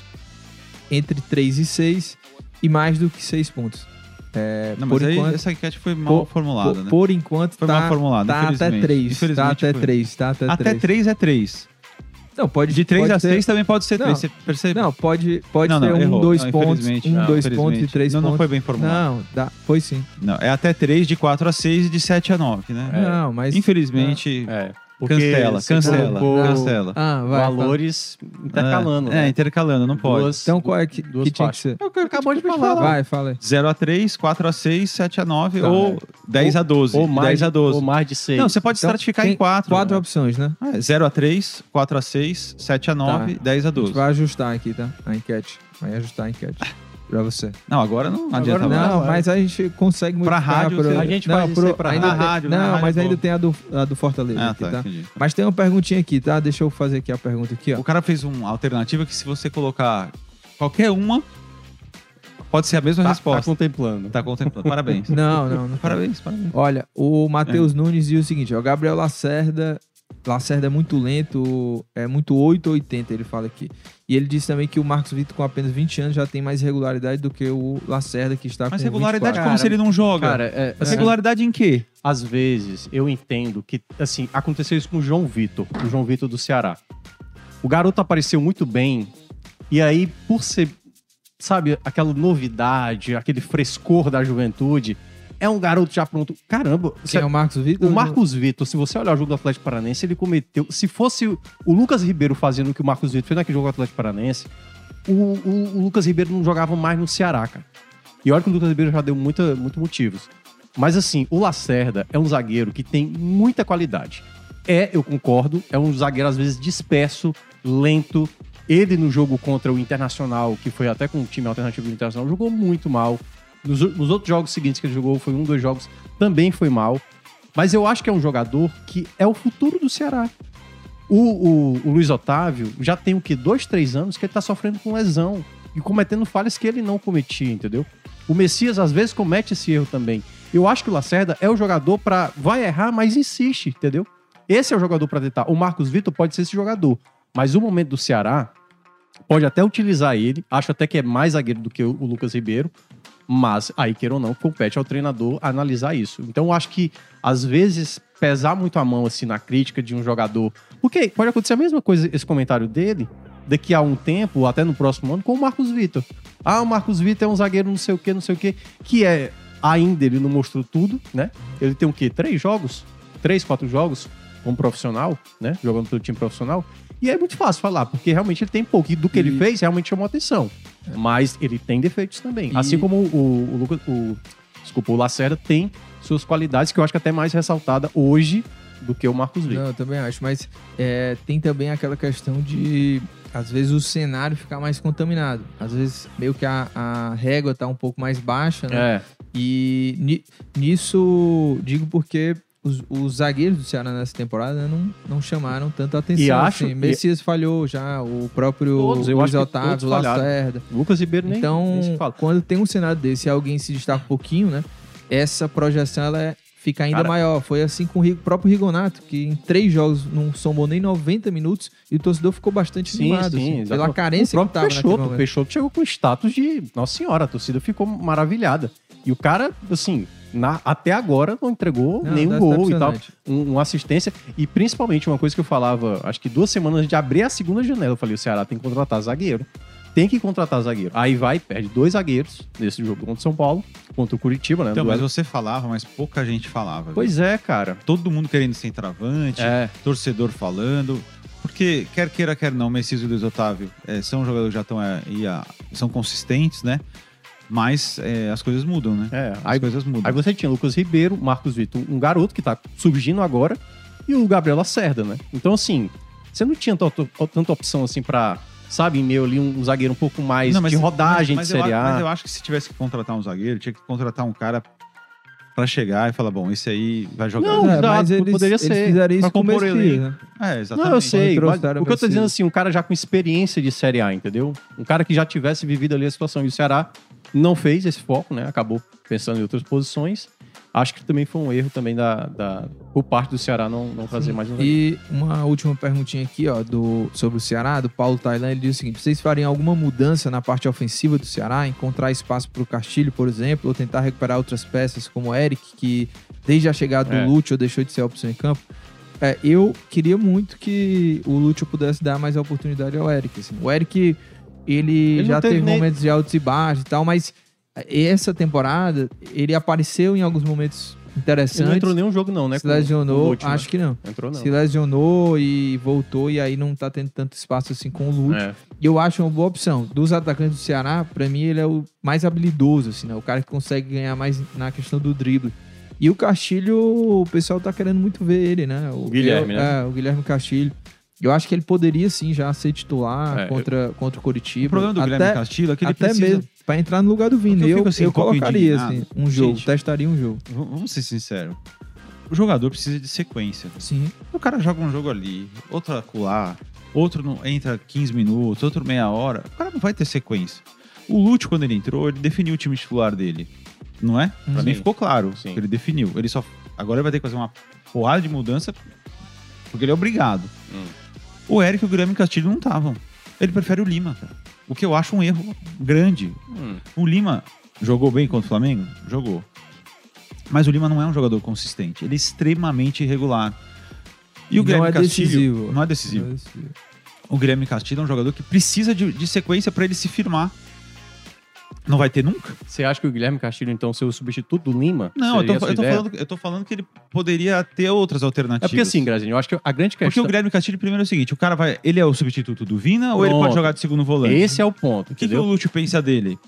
Entre três e seis. E mais do que seis pontos. É, Não, por enquanto, essa enquete foi mal por- formulada, por, né? por enquanto Foi tá, mal formulada, tá até três. Tá até foi. três. Tá até, Até três. 3 é 3. Não, pode De 3 pode a ser- 6 também pode ser Não. 3. Você percebe? Não, pode, pode Não, não, ser um, errou. dois Não, pontos. Um, Não, dois pontos e três Não, não pontos. foi bem formulado. Não, dá, foi sim. Não, é até 3 de 4 a 6 e de 7 a 9, né? Não, mas. Infelizmente, É. Porque Cancela, cancela, colocou cancela. Ah, vai. fala. valores intercalando. É, né? intercalando, não pode. Duas- Então qual é que, duas que tinha que ser? É o que acabou de falar. Vai, fala aí. 0 a 3, 4 a 6, 7 a 9 Tá. ou 10 a 12. Ou mais, 10 a 12. ou mais de seis. Não, você pode Então, estratificar em 4. Quatro opções, né? 0 a 3, 4 a 6, 7 a 9, Tá. 10 a A gente 12. vai ajustar aqui, tá? A enquete. Vai ajustar a enquete pra você. Não, agora não adianta Agora mais. Não, vai. mas a gente consegue Pra modificar. rádio, pro- a gente não, faz pro- pra ainda rádio. tem- na Não, rádio, mas pô. ainda tem a do, a do Fortaleza Ah, aqui, tá, tá? entendi. Mas tem uma perguntinha aqui, tá? Deixa eu fazer aqui a pergunta aqui, ó. O cara fez uma alternativa que se você colocar qualquer uma, pode ser a mesma tá, tá resposta. contemplando. Tá contemplando. Parabéns. Não, não, não. Parabéns, parabéns. Olha, o Matheus Nunes diz o seguinte, o Gabriel Lacerda, Lacerda é muito lento, é muito 8 ou 80, ele fala aqui. E ele disse também que o Marcos Vitor com apenas 20 anos já tem mais regularidade do que o Lacerda que está Mas com regularidade 24. como se ele não joga? Cara, é, Mas assim, regularidade em quê? às vezes eu entendo que, assim, aconteceu isso com o João Vitor, o João Vitor do Ceará. O garoto apareceu muito bem, e aí, por ser, sabe, aquela novidade, aquele frescor da juventude, é um garoto já pronto. Caramba, Quem é o Marcos Vitor? O Marcos Vitor, se você olhar o jogo do Atlético Paranense, ele cometeu. Se fosse o Lucas Ribeiro fazendo o que o Marcos Vitor fez naquele jogo do Atlético Paranense, o, o- o Lucas Ribeiro não jogava mais no Ceará, cara. E olha que o Lucas Ribeiro já deu muita, muitos motivos. Mas assim, o Lacerda é um zagueiro que tem muita qualidade. É, eu concordo, é um zagueiro às vezes disperso, lento. Ele no jogo contra o Internacional, que foi até com o time alternativo do Internacional, jogou muito mal. Nos, nos outros jogos seguintes que ele jogou, foi um, dois jogos, também foi mal. Mas eu acho que é um jogador que é o futuro do Ceará. O, o- o Luiz Otávio já tem o quê? Dois, três anos que ele tá sofrendo com lesão e cometendo falhas que ele não cometia, entendeu? O Messias às vezes comete esse erro também. Eu acho que o Lacerda é o jogador pra. vai errar, mas insiste, entendeu? Esse é o jogador pra tentar. O Marcos Vitor pode ser esse jogador, mas o momento do Ceará pode até utilizar ele. Acho até que é mais zagueiro do que o Lucas Ribeiro. Mas, aí, queira ou não, compete ao treinador analisar isso. Então, eu acho que, às vezes, pesar muito a mão, assim, na crítica de um jogador... Porque pode acontecer a mesma coisa, esse comentário dele, daqui a um tempo, ou até no próximo ano, com o Marcos Vitor. Ah, o Marcos Vitor é um zagueiro não sei o quê, não sei o quê, que é... Ainda ele não mostrou tudo, né? Ele tem o quê? Três jogos? Três, quatro jogos como profissional, né? Jogando pelo time profissional. E é muito fácil falar, porque realmente ele tem pouco. E do que ele E- fez, realmente chamou atenção. Mas ele tem defeitos também. E- Assim como o, o, Lucas- o- desculpa, o Lacerda tem suas qualidades, que eu acho que até mais ressaltada hoje do que o Marcos Vitor. Não, eu também acho, mas é, tem também aquela questão de, às vezes, o cenário ficar mais contaminado. Às vezes, meio que a, a régua tá um pouco mais baixa, né? É, E ni- nisso, digo porque os, os zagueiros do Ceará nessa temporada não, não chamaram tanta atenção. E acho- assim. Messias falhou já, o próprio Todos, Luiz Otávio. Lacerda. Lucas Ribeiro nem, Então, nem quando tem um cenário desse e alguém se destaca um pouquinho, né? Essa projeção ela é- fica ainda Cara- maior. Foi assim com o Ri- próprio Rigonato, que em três jogos não somou nem 90 minutos e o torcedor ficou bastante Sim, animado. sim, assim, pela carência o que tava Peixoto, o. Peixoto chegou com status de Nossa Senhora, a torcida ficou maravilhada. E o cara, assim, na- até agora não entregou Não, nenhum gol e tal. Um, uma assistência. E principalmente uma coisa que eu falava, acho que duas semanas de abrir a segunda janela, eu falei: o Ceará tem que contratar zagueiro. Tem que contratar zagueiro. Aí vai, perde dois zagueiros nesse jogo contra o São Paulo, contra o Curitiba, né? Então, mas você falava, mas pouca gente falava. Pois é, cara. Todo mundo querendo ser centroavante, É. torcedor falando. Porque, quer queira, quer não, Messias e Luiz Otávio eh, são jogadores que já estão aí, ah, são consistentes, né? Mas eh, as coisas mudam, né? É, As aí, coisas mudam. aí você tinha Lucas Ribeiro, Marcos Vitor, um garoto que tá surgindo agora, e o Gabriel Lacerda, né? Então, assim, você não tinha tanto- tanta opção assim pra, sabe, em meio ali um, um zagueiro um pouco mais Não, mas- de rodagem mas, de mas Série eu, a-. Mas eu acho que se tivesse que contratar um zagueiro, tinha que contratar um cara pra chegar e falar, bom, esse aí vai jogar. Não, É, mas eles, poderia eles ser, fizeram isso com o elenco. né? É, exatamente. Não, eu sei, mas o que eu tô dizendo assim, um cara já com experiência de Série A, entendeu? Um cara que já tivesse vivido ali a situação. E o Ceará não fez esse foco, né? Acabou pensando em outras posições. Acho que também foi um erro também da, da por parte do Ceará não, não trazer mais um. E uma última perguntinha aqui, ó, do, sobre o Ceará, do Paulo Tailan. Ele diz o seguinte: vocês fariam alguma mudança na parte ofensiva do Ceará? Encontrar espaço para o Castilho, por exemplo, ou tentar recuperar outras peças como o Eric, que desde a chegada do É. Lúcio deixou de ser a opção em campo? É, eu queria muito que o Lúcio pudesse dar mais oportunidade ao Eric. assim. O Eric, ele, Ele já teve teve nem- momentos de altos e baixos e tal, mas essa temporada ele apareceu em alguns momentos interessante. Ele não entrou nenhum jogo, não, né? se lesionou, Lute, né? acho que não. Entrou, não. Se lesionou e voltou, e aí não tá tendo tanto espaço assim com o Lute. É. E eu acho uma boa opção. Dos atacantes do Ceará, pra mim, ele é o mais habilidoso, assim, né? O cara que consegue ganhar mais na questão do drible. E o Castilho, o pessoal tá querendo muito ver ele, né? O Guilherme, né? É, o Guilherme Castilho. Eu acho que ele poderia sim já ser titular É, contra, contra o Curitiba. O problema do até, Guilherme Castilho é que ele até precisa... mesmo pra entrar no lugar do Vini. Eu Eu, fico, assim, eu um colocaria assim, um jogo, Gente. testaria um jogo. Vamos ser sinceros. O jogador precisa de sequência. Sim. O cara joga um jogo ali, outro acolá, outro não, entra 15 minutos, outro meia hora. O cara não vai ter sequência. O Lute, quando ele entrou, ele definiu o time titular dele. Não é? Pra Sim. mim ficou claro. Sim. que Ele definiu. Ele só. Agora ele vai ter que fazer uma porrada de mudança porque ele é obrigado. Hum. O Eric e o Guilherme Castilho não estavam. Ele prefere o Lima, cara. O que eu acho um erro grande. Hum. O Lima jogou bem contra o Flamengo? Jogou. Mas o Lima não é um jogador consistente. Ele é extremamente irregular. E o Não Guilherme é Castilho decisivo. não é decisivo. O Guilherme Castilho é um jogador que precisa de, de sequência para ele se firmar. Não vai ter nunca? Você acha que o Guilherme Castilho, então, ser o substituto do Lima? Não, eu tô, eu, tô falando, eu tô falando que ele poderia ter outras alternativas. É porque assim, Grazinho, eu acho que a grande Porque questão... o Guilherme Castilho, primeiro é o seguinte: o cara vai. Ele é o substituto do Vina ou ele Pronto. pode jogar de segundo volante? Esse é o ponto, O que, que o Lúcio pensa dele?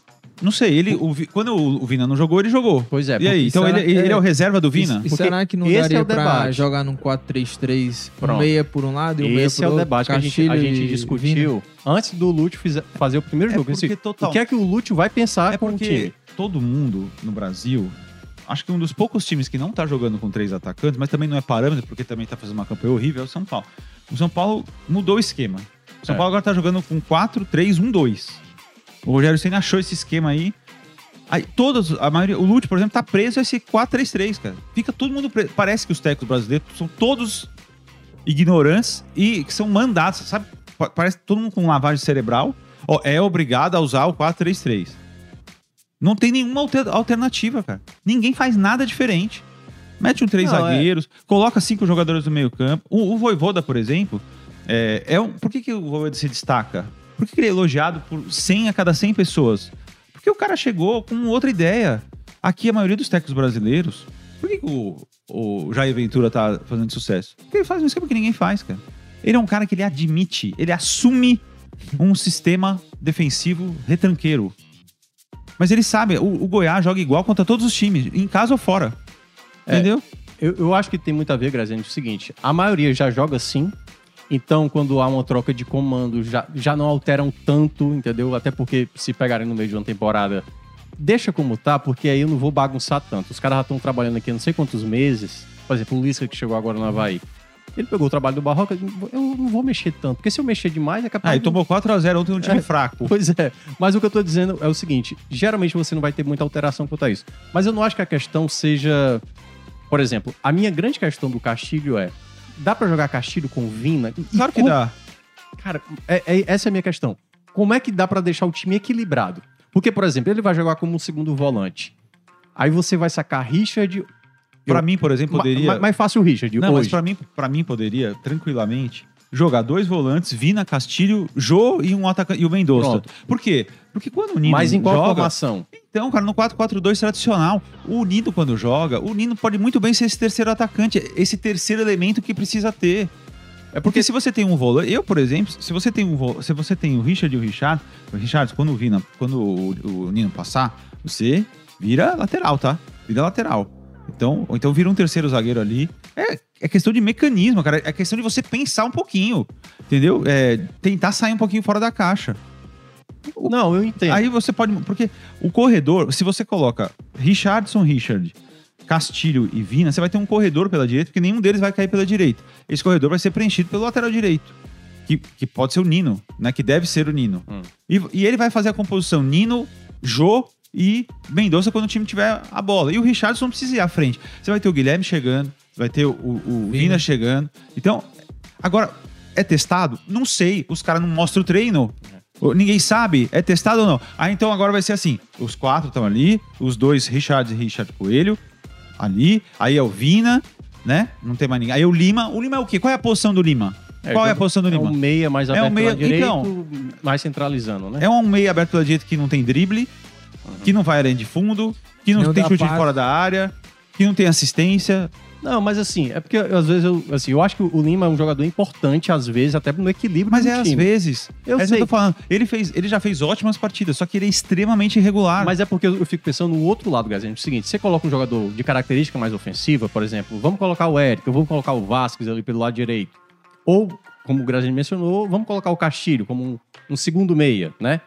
Não sei, ele, o Vi- quando o, Vina não jogou, ele jogou. Pois é, E aí? porque Então será- ele, ele é- é o reserva do Vina? E Porque será que não esse é daria o pra debate. jogar num 4-3-3, um Pronto. meia por um lado e um meia Esse por é o outro? debate que a gente, a Castilho gente e Vina? discutiu antes do Lúcio fizer- fazer o primeiro É jogo. porque Esse- total- O que é que o Lúcio vai pensar É com o porque time? todo mundo no Brasil, acho que um dos poucos times que não tá jogando com três atacantes, mas também não é parâmetro, porque também tá fazendo uma campanha horrível, é o São Paulo. O São Paulo mudou o esquema. O São É. Paulo agora tá jogando com 4, 3, 1, 2. O Rogério Senna achou esse esquema aí. Aí todos, a maioria, o Lute, por exemplo, tá preso a esse 4-3-3, cara. Fica todo mundo preso. Parece que os técnicos brasileiros são todos ignorantes e que são mandados, sabe? Pa- Parece todo mundo com lavagem cerebral. Ó, é obrigado a usar o 4-3-3. Não tem nenhuma alter- alternativa, cara. Ninguém faz nada diferente. Mete um três Não, é. zagueiros, coloca cinco jogadores no meio campo. O, o Voivoda, por exemplo, é, é um, por que, que o Voivoda se destaca? Por que, ele é elogiado por 100 a cada 100 pessoas? Porque o cara chegou com outra ideia. Aqui, a maioria dos técnicos brasileiros... Por que, o, o Jair Ventura tá fazendo sucesso? Porque ele faz um esquema que ninguém faz, cara. Ele é um cara que ele admite, ele assume um sistema defensivo retranqueiro. Mas ele sabe, o, o Goiás joga igual contra todos os times, em casa ou fora. É. Entendeu? Eu, eu acho que tem muito a ver, Graziano, com o seguinte: a maioria já joga assim. Então, quando há uma troca de comando, já, já não alteram tanto, entendeu? Até porque se pegarem no meio de uma temporada, deixa como tá, porque aí eu não vou bagunçar tanto. Os caras já estão trabalhando aqui há não sei quantos meses. Por exemplo, o Lisca que chegou agora no Havaí. Ele pegou o trabalho do Barroca, eu não vou mexer tanto. Porque se eu mexer demais, é capaz Ah, e de- tomou 4x0 ontem no time fraco. Pois é, mas o que eu tô dizendo é o seguinte: geralmente você não vai ter muita alteração quanto a isso. Mas eu não acho que a questão seja. Por exemplo, a minha grande questão do Castilho é: dá pra jogar Castilho com Vina? E Claro que como- dá. Cara, é- é- essa é a minha questão. Como é que dá pra deixar o time equilibrado? Porque, por exemplo, ele vai jogar como um segundo volante. Aí você vai sacar Richard. Pra Eu- mim, por exemplo, poderia... Ma- ma- Mais fácil o Richard. Não, mas hoje. pra mim, pra mim poderia, tranquilamente, jogar dois volantes, Vina, Castilho, Jô e um atacante e o Mendonça. Pronto. Por quê? Porque quando o Nino Mas em qual joga, formação? Então, cara, no 4-4-2 tradicional, o Nino quando joga, o Nino pode muito bem ser esse terceiro atacante, esse terceiro elemento que precisa ter. É porque se você tem um volante, eu, por exemplo, se você tem um se você tem o Richard e o Richard, o Richard, quando o Vina, quando o, o Nino passar, você vira lateral, tá? Vira lateral. Então, ou então vira um terceiro zagueiro ali. É, é questão de mecanismo, cara. É questão de você pensar um pouquinho, entendeu? É, tentar sair um pouquinho fora da caixa. Não, eu entendo. Aí você pode. Porque o corredor, se você coloca Richardson, Richard, Castilho e Vina, você vai ter um corredor pela direita, porque nenhum deles vai cair pela direita. Esse corredor vai ser preenchido pelo lateral direito. Que, que pode ser o Nino, né? Que deve ser o Nino. Hum. E, e ele vai fazer a composição Nino, Jô e Mendonça quando o time tiver a bola. E o Richardson não precisa ir à frente. Você vai ter o Guilherme chegando, vai ter o, o- o Vina. Chegando. Então, agora, é testado? Não sei. Os caras não mostram o treino. Ninguém sabe, é testado ou não. Ah, então agora vai ser assim: os quatro estão ali, os dois, Richard e Richard Coelho, ali, aí é o Vina, né? Não tem mais ninguém. Aí é o Lima. O Lima é o quê? Qual é a posição do Lima? Qual é a posição do É Lima? um meia mais É um aberto meia- direita, então. mais centralizando, né? É um meio aberto pela direita que não tem drible, que não vai além de fundo, que não Não tem chute de fora da área. que não tem assistência. Não, mas assim, é porque às vezes eu, assim, eu acho que o Lima é um jogador importante, às vezes, até no equilíbrio Mas é às time. vezes. Eu é sei. que eu tô falando. Ele, fez, ele já fez ótimas partidas, só que ele é extremamente irregular. Mas é porque eu eu fico pensando no outro lado, Gazinho. É o seguinte, você coloca um jogador de característica mais ofensiva, por exemplo, vamos colocar o Érico, vamos colocar o Vasquez ali pelo lado direito. Ou, como o Graziani mencionou, vamos colocar o Castilho como um, um segundo meia, né?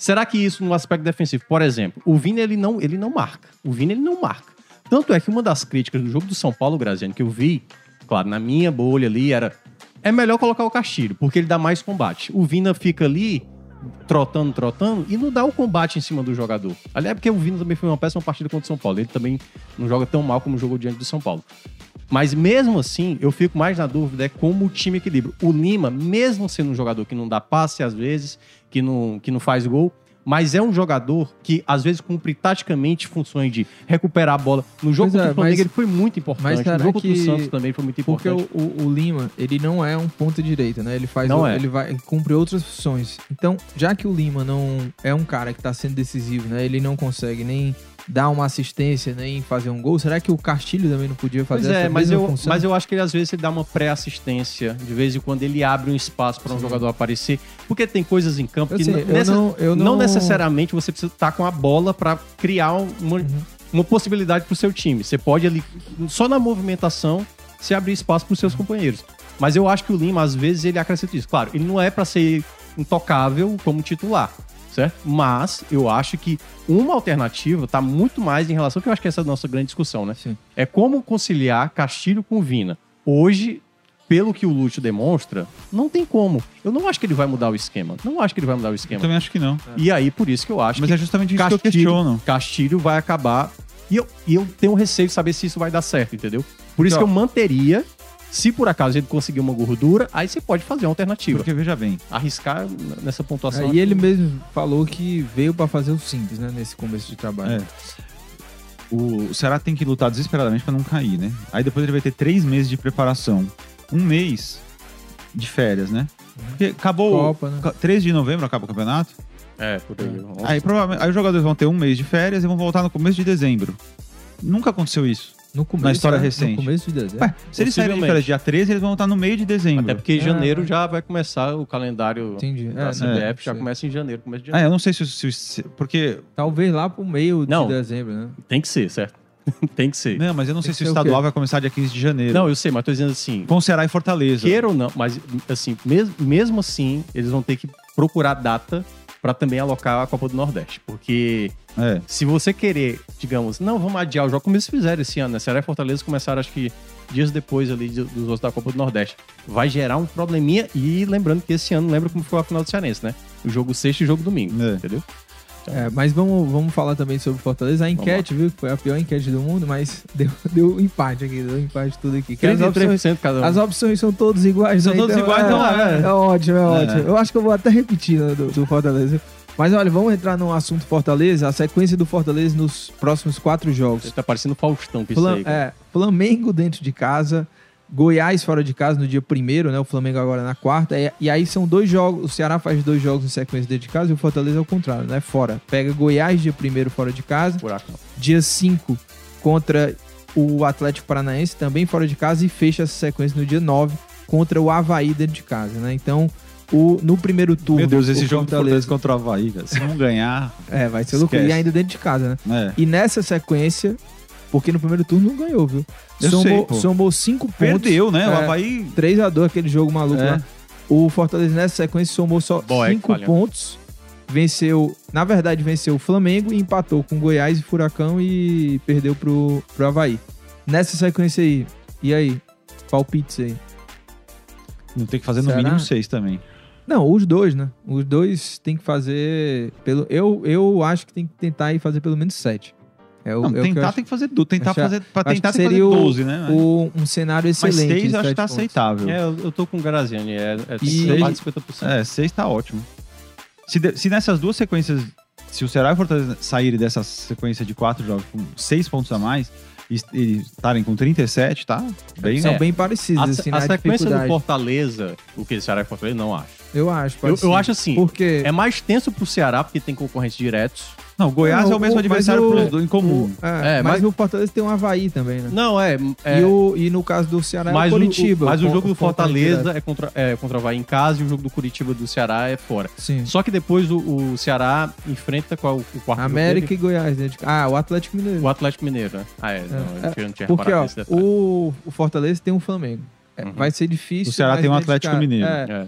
Será que isso no aspecto defensivo, por exemplo, o Vini ele não, ele não marca. O Vini ele não marca. Tanto é que uma das críticas do jogo do São Paulo, Graziani, que eu vi, claro, na minha bolha ali, era é melhor colocar o Castilho, porque ele dá mais combate. O Vina fica ali trotando, trotando, e não dá o combate em cima do jogador. Aliás, é porque o Vina também foi uma péssima partida contra o São Paulo. Ele também não joga tão mal como jogou diante do São Paulo. Mas mesmo assim, eu fico mais na dúvida é como o time equilibra. O Lima, mesmo sendo um jogador que não dá passe às vezes, que não, que não faz gol, mas é um jogador que às vezes cumpre taticamente funções de recuperar a bola. No jogo Pois é, contra o Flamengo mas- ele foi muito importante. no jogo contra o Santos também foi muito Porque importante. o, o- o Lima, ele não é um ponta direita, né? Ele faz Não o- é. ele vai ele cumpre outras funções. Então, já que o Lima não é um cara que tá sendo decisivo, né? Ele não consegue nem dar uma assistência, nem fazer um gol. Será que o Castilho também não podia Pois fazer é, essa mas mesma eu, função? mas eu acho que ele às vezes ele dá uma pré-assistência, de vez em quando ele abre um espaço para um jogador aparecer, porque tem coisas em campo Eu que sei, não- eu não não- necessariamente você precisa estar com a bola para criar um, uma, Uhum. uma possibilidade para o seu time. Você pode ali, só na movimentação, se abrir espaço para os seus companheiros. Mas eu acho que o Lima, às vezes, ele acrescenta isso. Claro, ele não é para ser intocável como titular, certo? Mas eu acho que uma alternativa tá muito mais em relação, que eu acho que essa é a nossa grande discussão, né? Sim. É como conciliar Castilho com Vina. Hoje, pelo que o Lúcio demonstra, não tem como. Eu não acho que ele vai mudar o esquema. Não acho que ele vai mudar o Eu esquema. também acho que não. E aí, por isso que eu acho Mas que é justamente isso que eu Castilho, questiono. Castilho vai acabar. E eu, e eu tenho receio de saber se isso vai dar certo, entendeu? Por isso Então- que eu manteria. Se por acaso ele conseguir uma gordura, aí você pode fazer uma alternativa. Porque veja bem, Arriscar nessa pontuação. É, e ele mesmo falou que veio pra fazer o simples, né? Nesse começo de trabalho. É. o Ceará tem que lutar desesperadamente pra não cair, né? Aí depois ele vai ter três meses de preparação. Um mês de férias, né? Porque acabou. Copa, né? ca- 3 de novembro acaba o campeonato. É, por aí. Aí provavelmente aí os jogadores vão ter um mês de férias e vão voltar no começo de dezembro. Nunca aconteceu isso. No começo, Na história né? recente. No começo de dezembro. Ué, se eles saírem de férias dia 13, eles vão voltar no meio de dezembro. Até porque em É, janeiro é. já vai começar o calendário Entendi. da É, CBF, já sei. começa em janeiro, começo de Ah, janeiro. eu não sei se, se- se- Porque. Talvez lá pro meio Não. de dezembro, né? Tem que ser, certo? Tem que ser. Não, mas eu não sei Tem se que o o estadual quê? vai começar dia 15 de janeiro. Não, eu sei, mas tô dizendo assim, Com Ceará e Fortaleza. queira ou não, mas assim, mesmo, mesmo assim, eles vão ter que procurar data para também alocar a Copa do Nordeste. Porque É. se você querer, digamos, não, vamos adiar o jogo, como eles fizeram esse ano, né? Ceará e Fortaleza começaram, acho que dias depois ali dos outros da Copa do Nordeste. Vai gerar um probleminha e lembrando que esse ano, lembra como foi a final do Cearense, né? O jogo sexta e o jogo domingo, É. entendeu? É, mas vamos, vamos falar também sobre Fortaleza. A enquete, viu? Foi a pior enquete do mundo, mas deu, deu empate aqui, deu empate tudo aqui. Que As opções, 33% cada um. as opções são todas iguais. São né? todas Então, iguais, é, então, é, é. é ótimo, é, É. ótimo. Eu acho que eu vou até repetir né, do, do Fortaleza. Mas olha, vamos entrar no assunto Fortaleza, a sequência do Fortaleza nos próximos quatro jogos. Você tá parecendo Faustão com isso Flam- aí. cara. é, Flamengo dentro de casa, Goiás fora de casa no dia primeiro, né? O Flamengo agora na quarta. E, e aí são dois jogos. O Ceará faz dois jogos em sequência dentro de casa e o Fortaleza é o contrário, né? Fora. Pega Goiás dia primeiro fora de casa. Furacão. Dia 5 contra o Atlético Paranaense, também fora de casa. E fecha essa sequência no dia 9 contra o Havaí dentro de casa, né? Então, o, no primeiro turno. Meu Deus, esse jogo do Fortaleza contra o Havaí, cara. Se não ganhar. É, vai ser louco. E ainda dentro de casa, né? É. E nessa sequência, porque no primeiro turno não ganhou, viu? Eu somou, sei, somou cinco pontos. Perdeu, né? O É, Havaí. 3x2, aquele jogo maluco É. lá. O Fortaleza nessa sequência somou só Boa, é 5 falha. pontos. Venceu, na verdade, venceu o Flamengo e empatou com Goiás e Furacão e perdeu pro, pro Havaí. Nessa sequência aí, e aí? Palpites aí. Não tem que fazer no Será? mínimo seis também. Não, os dois, né? Os dois tem que fazer. Pelo, eu, eu acho que tem que tentar ir fazer pelo menos 7. É o, Não, é tentar acho- tem que fazer. du- Tentar Acho- fazer. Pra tentar que fazer seria o- 12, né? o- um cenário Mas excelente. de eu acho que tá pontos. aceitável. É, eu, eu tô com o Graziani, é, é E- mais de 50%. É, seis tá ótimo. Se, de- se nessas duas sequências, se o Ceará e o Fortaleza saírem dessa sequência de quatro jogos com seis pontos a mais e estarem com 37, tá bem. São É. bem parecidos, A, assim, a sequência do. Fortaleza, o que o Ceará e Fortaleza, não acho. Eu acho, Eu, pode eu ser. acho assim, Porque é mais tenso pro Ceará, porque tem concorrentes diretos. Não, Goiás Não, é o mesmo o- adversário mas o- pros dois em comum. o- é, É, mas, mas- o Fortaleza tem um Havaí também, né? Não, é. é E, o, e no caso do Ceará mas é o, Curitiba. o- mas o jogo do Fortaleza é contra, é contra o Havaí em casa e o jogo do Curitiba do Ceará é fora. Sim. Só que depois o, o Ceará enfrenta qual o quarto jogo América dele? e Goiás. Né? Ah, o Atlético Mineiro. O Atlético Mineiro, né? Ah, é. Não, É, eu não tinha Porque, reparado ó, o, o Fortaleza tem um Flamengo. É, Uhum. Vai ser difícil. O Ceará tem um Atlético. Mineiro. É.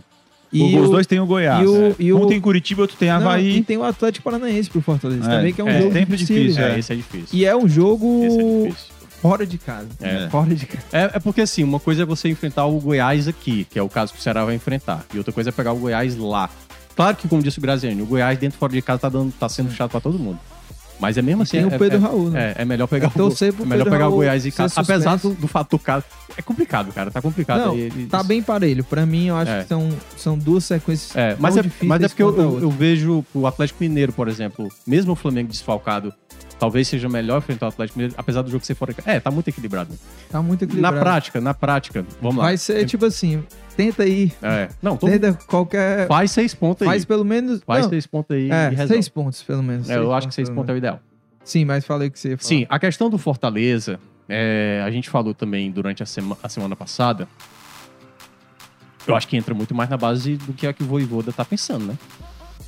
E os o- dois têm o Goiás. e o- É. e um o- tem Curitiba, outro tem Não, Havaí. e tem o Atlético Paranaense pro Fortaleza É, também, que é um é, jogo sempre difícil. difícil, É, é. esse é difícil. E é um jogo Esse é difícil. fora de casa. É. Fora de casa. É, é porque assim, uma coisa é você enfrentar o Goiás aqui, que é o caso que o Ceará vai enfrentar. E outra coisa é pegar o Goiás lá. Claro que, como disse o Graziani, o Goiás dentro e fora de casa tá, dando, tá sendo chato pra todo mundo. Mas é mesmo assim. tem o é, Pedro é, Raul, né? É, é melhor pegar, o, é melhor pegar o Raul Goiás em ser casa. Apesar do, do fato do cara. É complicado, cara. Tá complicado. Não, Tá bem parelho. Pra mim, eu acho É. que são, são duas sequências É, mas, é, mas é porque eu, eu, eu vejo o Atlético Mineiro, por exemplo, mesmo o Flamengo desfalcado, talvez seja melhor enfrentar o Atlético Mineiro, apesar do jogo ser fora. É, tá muito equilibrado. Tá muito Na equilibrado. prática, na prática, vamos lá. Vai ser tipo assim, tenta aí. É. Não, todo Tenta qualquer... Faz seis pontos aí. Faz pelo menos... Faz não, seis pontos aí e É, resolve. seis pontos, pelo menos. É, eu acho que seis pontos é o ideal. Sim, mas falei que você. Sim, a questão do Fortaleza, é, a gente falou também durante a, sema- a semana passada. Eu acho que entra muito mais na base do que a que o Voivoda tá pensando, né?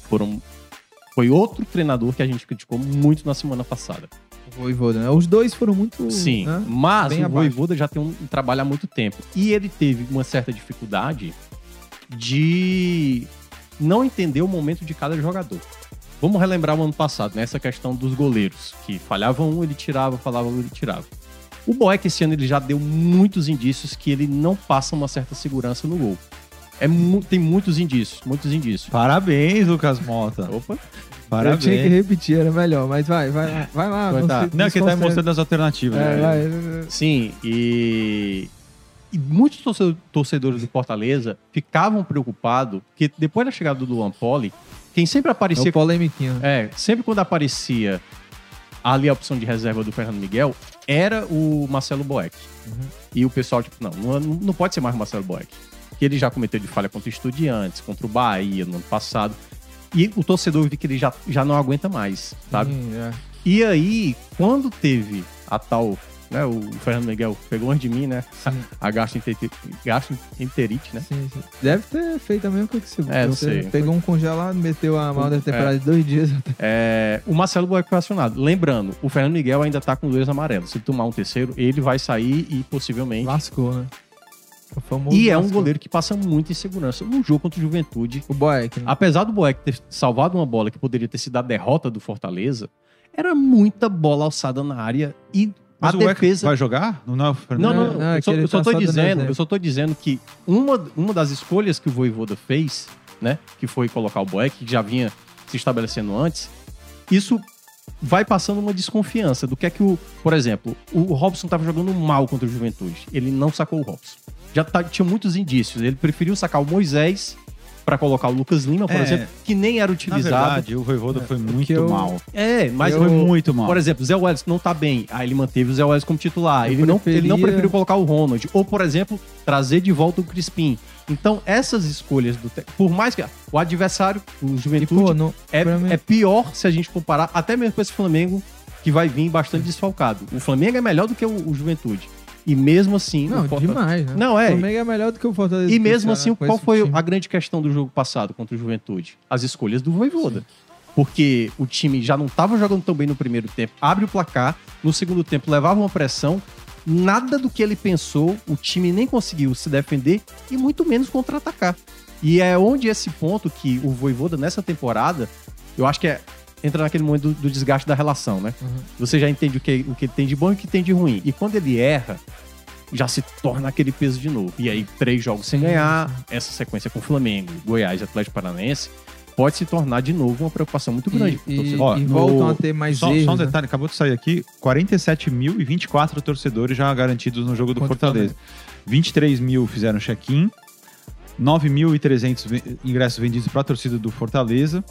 Foram, foi outro treinador que a gente criticou muito na semana passada. Voivoda, né? Os dois foram muito... Sim, né? mas Bem o abaixo. Voivoda já tem um, trabalho há muito tempo. E ele teve uma certa dificuldade de não entender o momento de cada jogador. Vamos relembrar o ano passado, nessa questão dos goleiros, que falhava um, ele tirava, falava um, ele tirava. O Boeck esse ano ele já deu muitos indícios que ele não passa uma certa segurança no gol. É mu- tem muitos indícios, muitos indícios. Parabéns, Lucas Mota. Opa. Eu tinha que Parabéns. repetir, era melhor. Mas vai, vai lá. Vai lá. Não tá. se Não, que tá mostrando as alternativas. É, né? vai. Sim, e, e muitos torce- torcedores do Fortaleza ficavam preocupados que depois da chegada do Luan Poli, quem sempre É aparecia o polemiquinho. É, sempre quando aparecia ali a opção de reserva do Fernando Miguel, era o Marcelo Boeck. E o pessoal, tipo, não, não, não pode ser mais o Marcelo Boeck. Que ele já cometeu de falha contra o Estudiantes, contra o Bahia no ano passado. E o torcedor viu que ele já, já não aguenta mais, sabe? Sim, é. E aí, quando teve a tal, né, o Fernando Miguel pegou antes de mim, né? Sim. A gastroenterite, gastroenterite né? Sim, sim. Deve ter feito a mesma coisa que você. É, não sei. pegou um congelado, meteu a mal da É. temporada de dois dias. É, o Marcelo Boeck foi acionado. Lembrando, o Fernando Miguel ainda tá com dois amarelos. Se tomar um terceiro, ele vai sair e possivelmente. Lascou, né? E é um goleiro que passa muita insegurança. No jogo contra o Juventude, O Boeck, né? apesar do Boeck ter salvado uma bola que poderia ter sido a derrota do Fortaleza, era muita bola alçada na área e Mas a defesa. vai jogar? Não, não, é? Não, não, não. É eu, só, eu só tá dando dizendo, eu só tô dizendo que uma, uma das escolhas que o Voivoda fez, né, que foi colocar o Boeck, que já vinha se estabelecendo antes, isso vai passando uma desconfiança do que é que o, por exemplo, o Robson estava jogando mal contra o Juventude. Ele não sacou o Robson. Já tá- tinha muitos indícios. Ele preferiu sacar o Moisés para colocar o Lucas Lima, por É. exemplo, que nem era Na utilizado. verdade, o Voivoda foi muito eu- mal. É, mas Eu- Foi muito mal. por exemplo, o Zé Welles não tá bem. Aí ele manteve o Zé Welles como titular. Eu Ele não, ele não preferia- preferiu colocar o Ronald. Ou, por exemplo, trazer de volta o Crispim. Então, essas escolhas do. te- Por mais que. O adversário, o E, Juventude, pô, não, é, mim- é pior se a gente comparar, até mesmo com esse Flamengo, que vai vir bastante desfalcado. O Flamengo é melhor do que o, o Juventude. E mesmo assim. não o Forta- demais, né? Não, é. O Flamengo é melhor do que o Fortaleza. E mesmo assim, qual foi time. a grande questão do jogo passado contra o Juventude? As escolhas do Voivoda. Porque o time já não estava jogando tão bem no primeiro tempo, abre o placar, no segundo tempo levava uma pressão, nada do que ele pensou, o time nem conseguiu se defender e muito menos contra-atacar. E é onde esse ponto que o Voivoda nessa temporada, eu acho que é entra naquele momento do, do desgaste da relação, né? Uhum. Você já entende o que, o que tem de bom e o que tem de ruim. E quando ele erra, já se torna aquele peso de novo. E aí, três jogos sem ganhar, essa sequência com Flamengo, Goiás e Atlético Paranaense, pode se tornar de novo uma preocupação muito grande. E, e, torcedor. Ó, e no- voltam a ter mais Só, erros. só um né? detalhe, acabou de sair aqui: 47.024 torcedores já garantidos no jogo do Contra o Fortaleza. 23 mil fizeram check-in, 9.300 ve- ingressos vendidos para a torcida do Fortaleza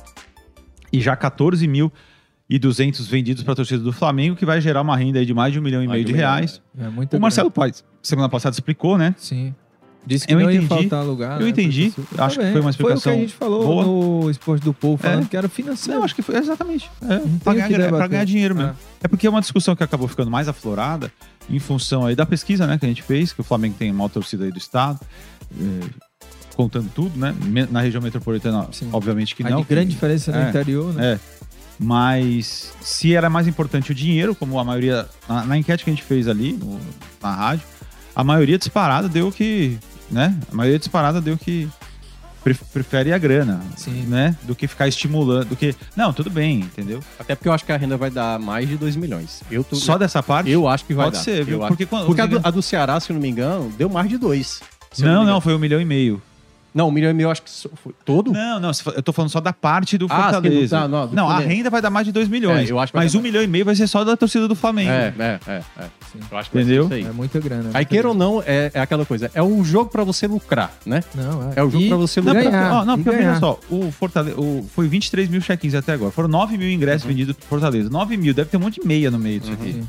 e já 14.200 vendidos para a torcida do Flamengo, que vai gerar uma renda aí de mais de um milhão e meio de milhão, reais. É muito O Marcelo. Paes, semana passada, explicou, né? Sim. Disse que Eu não ia entendi. faltar lugar. Eu né, entendi. professor? Acho Tá que foi uma Foi o que explicação a gente falou boa. no Esporte do Povo, falando É. que era financeiro. Não, acho que foi exatamente. É, o ganhar, ganhar dinheiro mesmo. Ah. É porque é uma discussão que acabou ficando mais aflorada em função aí da pesquisa né, que a gente fez, que o Flamengo tem uma torcida aí do estado, é, contando tudo, né? Na região metropolitana, Sim. obviamente que A não. de grande diferença no É. interior, né? É. Mas se era mais importante o dinheiro, como a maioria. Na, na enquete que a gente fez ali no- na rádio, a maioria disparada deu que. né? A maioria disparada deu que pre- prefere a grana, Sim. né? Do que ficar estimulando. Do que. Não, tudo bem, entendeu? Até porque eu acho que a renda vai dar mais de 2 milhões. Eu tô... Só dessa parte? Eu acho que vai Pode dar. ser, viu? Eu acho. Porque, quando, Porque a do, a do Ceará, se eu não me engano, deu mais de 2. Não, não, foi um milhão e meio. Não, um milhão e meio eu acho que foi todo. Não, não, eu tô falando só da parte do Ah, sim, Fortaleza. do- não, do não, a renda vai dar mais de 2 milhões. É, eu acho que vai mas dar um milhão e meio vai ser só da torcida do Flamengo. É, é, é. é. Sim. Eu acho que vai ser Entendeu? isso aí. É muita grana. Aí, queira ou não, é, é aquela coisa. É um jogo pra você lucrar, né? Não, é. É o jogo E pra você Não, lucrar. ganhar. ó, não, e porque ganhar. veja só, o Fortaleza, o, foi 23 mil check-ins até agora. Foram 9 mil ingressos vendidos pro Fortaleza. 9 mil, deve ter um monte de meia no meio disso aqui.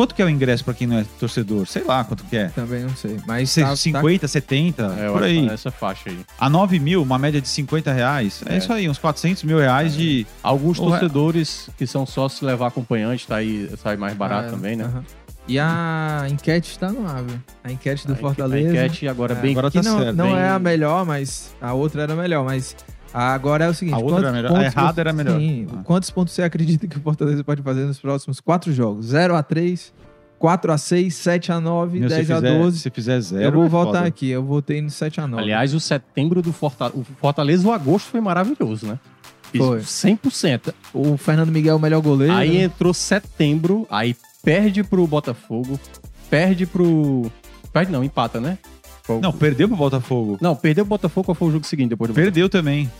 Quanto que é o ingresso pra quem não é torcedor? Sei lá quanto que é. também não sei. Mas Se- tá, 50, 70, É, por aí. tá nessa faixa aí. A 9 mil, uma média de 50 reais. É, É. isso aí, uns 400 mil reais de... Alguns é- torcedores que são sócios levar acompanhante, tá aí, sai mais barato Ah, também, né? aham. E a enquete está no ar, viu? A enquete do A Fortaleza. A enquete agora É, bem... agora que tá não, certo, não bem- é a melhor, mas a outra era melhor. Mas agora é o seguinte: A outra quantos era melhor? pontos A errada você- era melhor. Sim, Ah. quantos pontos você acredita que o Fortaleza pode fazer nos próximos quatro jogos? 0 a 3 4 a 6 7 a 9 Meu, 10 se, a fizer, 12 se fizer zero, Eu vou é voltar foda. aqui, eu votei no 7 a 9 Aliás, o setembro do Fortaleza... O Fortaleza, o agosto foi maravilhoso, né? Fiz Foi. 100%. O Fernando Miguel é o melhor goleiro. Aí entrou setembro, aí perde pro Botafogo, perde pro... Perde não, empata, né? Qual- Não, perdeu pro Botafogo. Não, perdeu o Botafogo, qual foi o jogo seguinte depois do Perdeu também.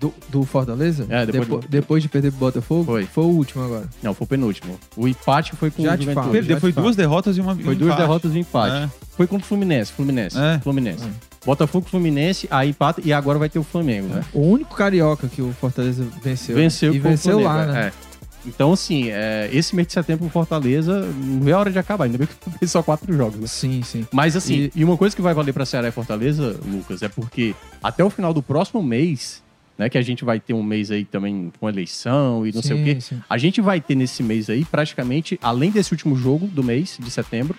do, do Fortaleza? É, depois Depo- do- depois de perder pro Botafogo? Foi. Foi o último agora. Não, foi o penúltimo. O empate foi com Já o te Juventude. falo. Perdeu, já foi falo. duas derrotas e uma Foi um duas empate. derrotas e um empate. É. Foi contra o Fluminense, Fluminense. É. Fluminense. Botafogo, Fluminense, aí empata e agora vai ter o Flamengo, né? O único carioca que o Fortaleza venceu. Venceu E com o venceu lá, Flamengo, né? é. Então, assim, é, esse mês de setembro o Fortaleza não vê a hora de acabar. Ainda bem que fez só quatro jogos, né? Sim, sim. Mas, assim, E- e... uma coisa que vai valer pra Ceará e Fortaleza, Lucas, é porque até o final do próximo mês, né, que a gente vai ter um mês aí também com eleição e não sei o Sim, quê, sim. a gente vai ter nesse mês aí, praticamente, além desse último jogo do mês, de setembro,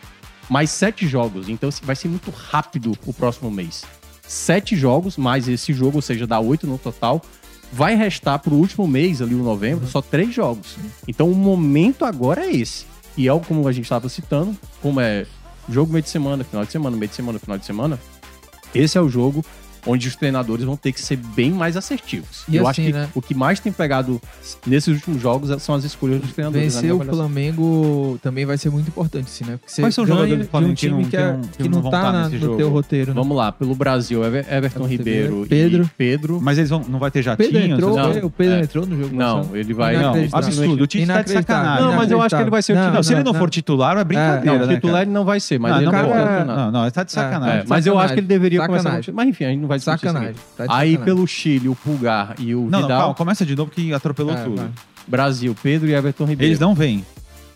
mais sete jogos. Então assim, vai ser muito rápido o próximo mês. Sete jogos, mais esse jogo, ou seja, dá oito no total. Vai restar pro último mês, ali o novembro, só três jogos. Então o momento agora é esse. E é como a gente estava citando, como é jogo meio de semana, final de semana, meio de semana, final de semana. Esse é o jogo onde os treinadores vão ter que ser bem mais assertivos. E Eu assim, acho que né? o que mais tem pegado nesses últimos jogos são as escolhas dos treinadores. na Vencer o. Flamengo também vai ser muito importante, sim, né? Porque você Quais são os jogadores do de Flamengo um que não- time que, é- que não- que que não não vão tá na- nesse no jogo? teu roteiro, né? Vamos lá, pelo Brasil, Ever- Everton Everton Ribeiro, Pedro. e Pedro. Mas eles vão, não vai ter jatinho? Pedro entrou, Não, o Pedro é. entrou no jogo Não, passado. ele vai. Não, absurdo. O Tite tá de sacanagem. Não, mas eu acho que ele vai ser o titular. Não, se ele não for titular, é brincadeira, Não, né, titular ele não vai ser, mas Não, ele não, não vai funcionar. não, não, ele tá de É, sacanagem. É, mas eu acho que ele deveria começar. Mas enfim, a gente não vai discutir isso aqui. Sacanagem. Tá de Aí sacanagem. pelo Chile, o Pulgar e o Não, não, Vidal, calma, começa de novo que atropelou É, tudo. vai. Brasil, Pedro e Everton Ribeiro. Eles não vêm.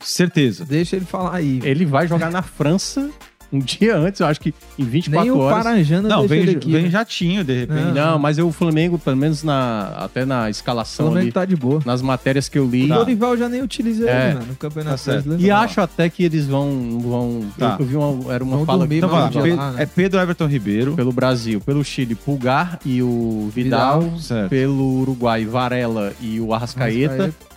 Certeza. Deixa ele falar aí. Ele vai jogar na França um dia antes, eu acho que em 24 Nem o horas. Paranjana Não, vem, ele aqui. vem né? jatinho, de repente. Não, mas eu, o Flamengo, pelo menos na, até na O escalação Flamengo ali, tá de boa. nas matérias que eu li. O Dorival já nem utiliza É. ele, né, no Campeonato Tá. Brasileiro. E Não. acho até que eles vão. vão Tá. eu, eu vi uma, era uma Vão fala dormir, Então Não, lá. lá, né? É Pedro Everton Ribeiro. pelo Brasil, pelo Chile, Pulgar e o Vidal, Vidal. Pelo Uruguai, Varela e o Arrascaeta. Arrascaeta.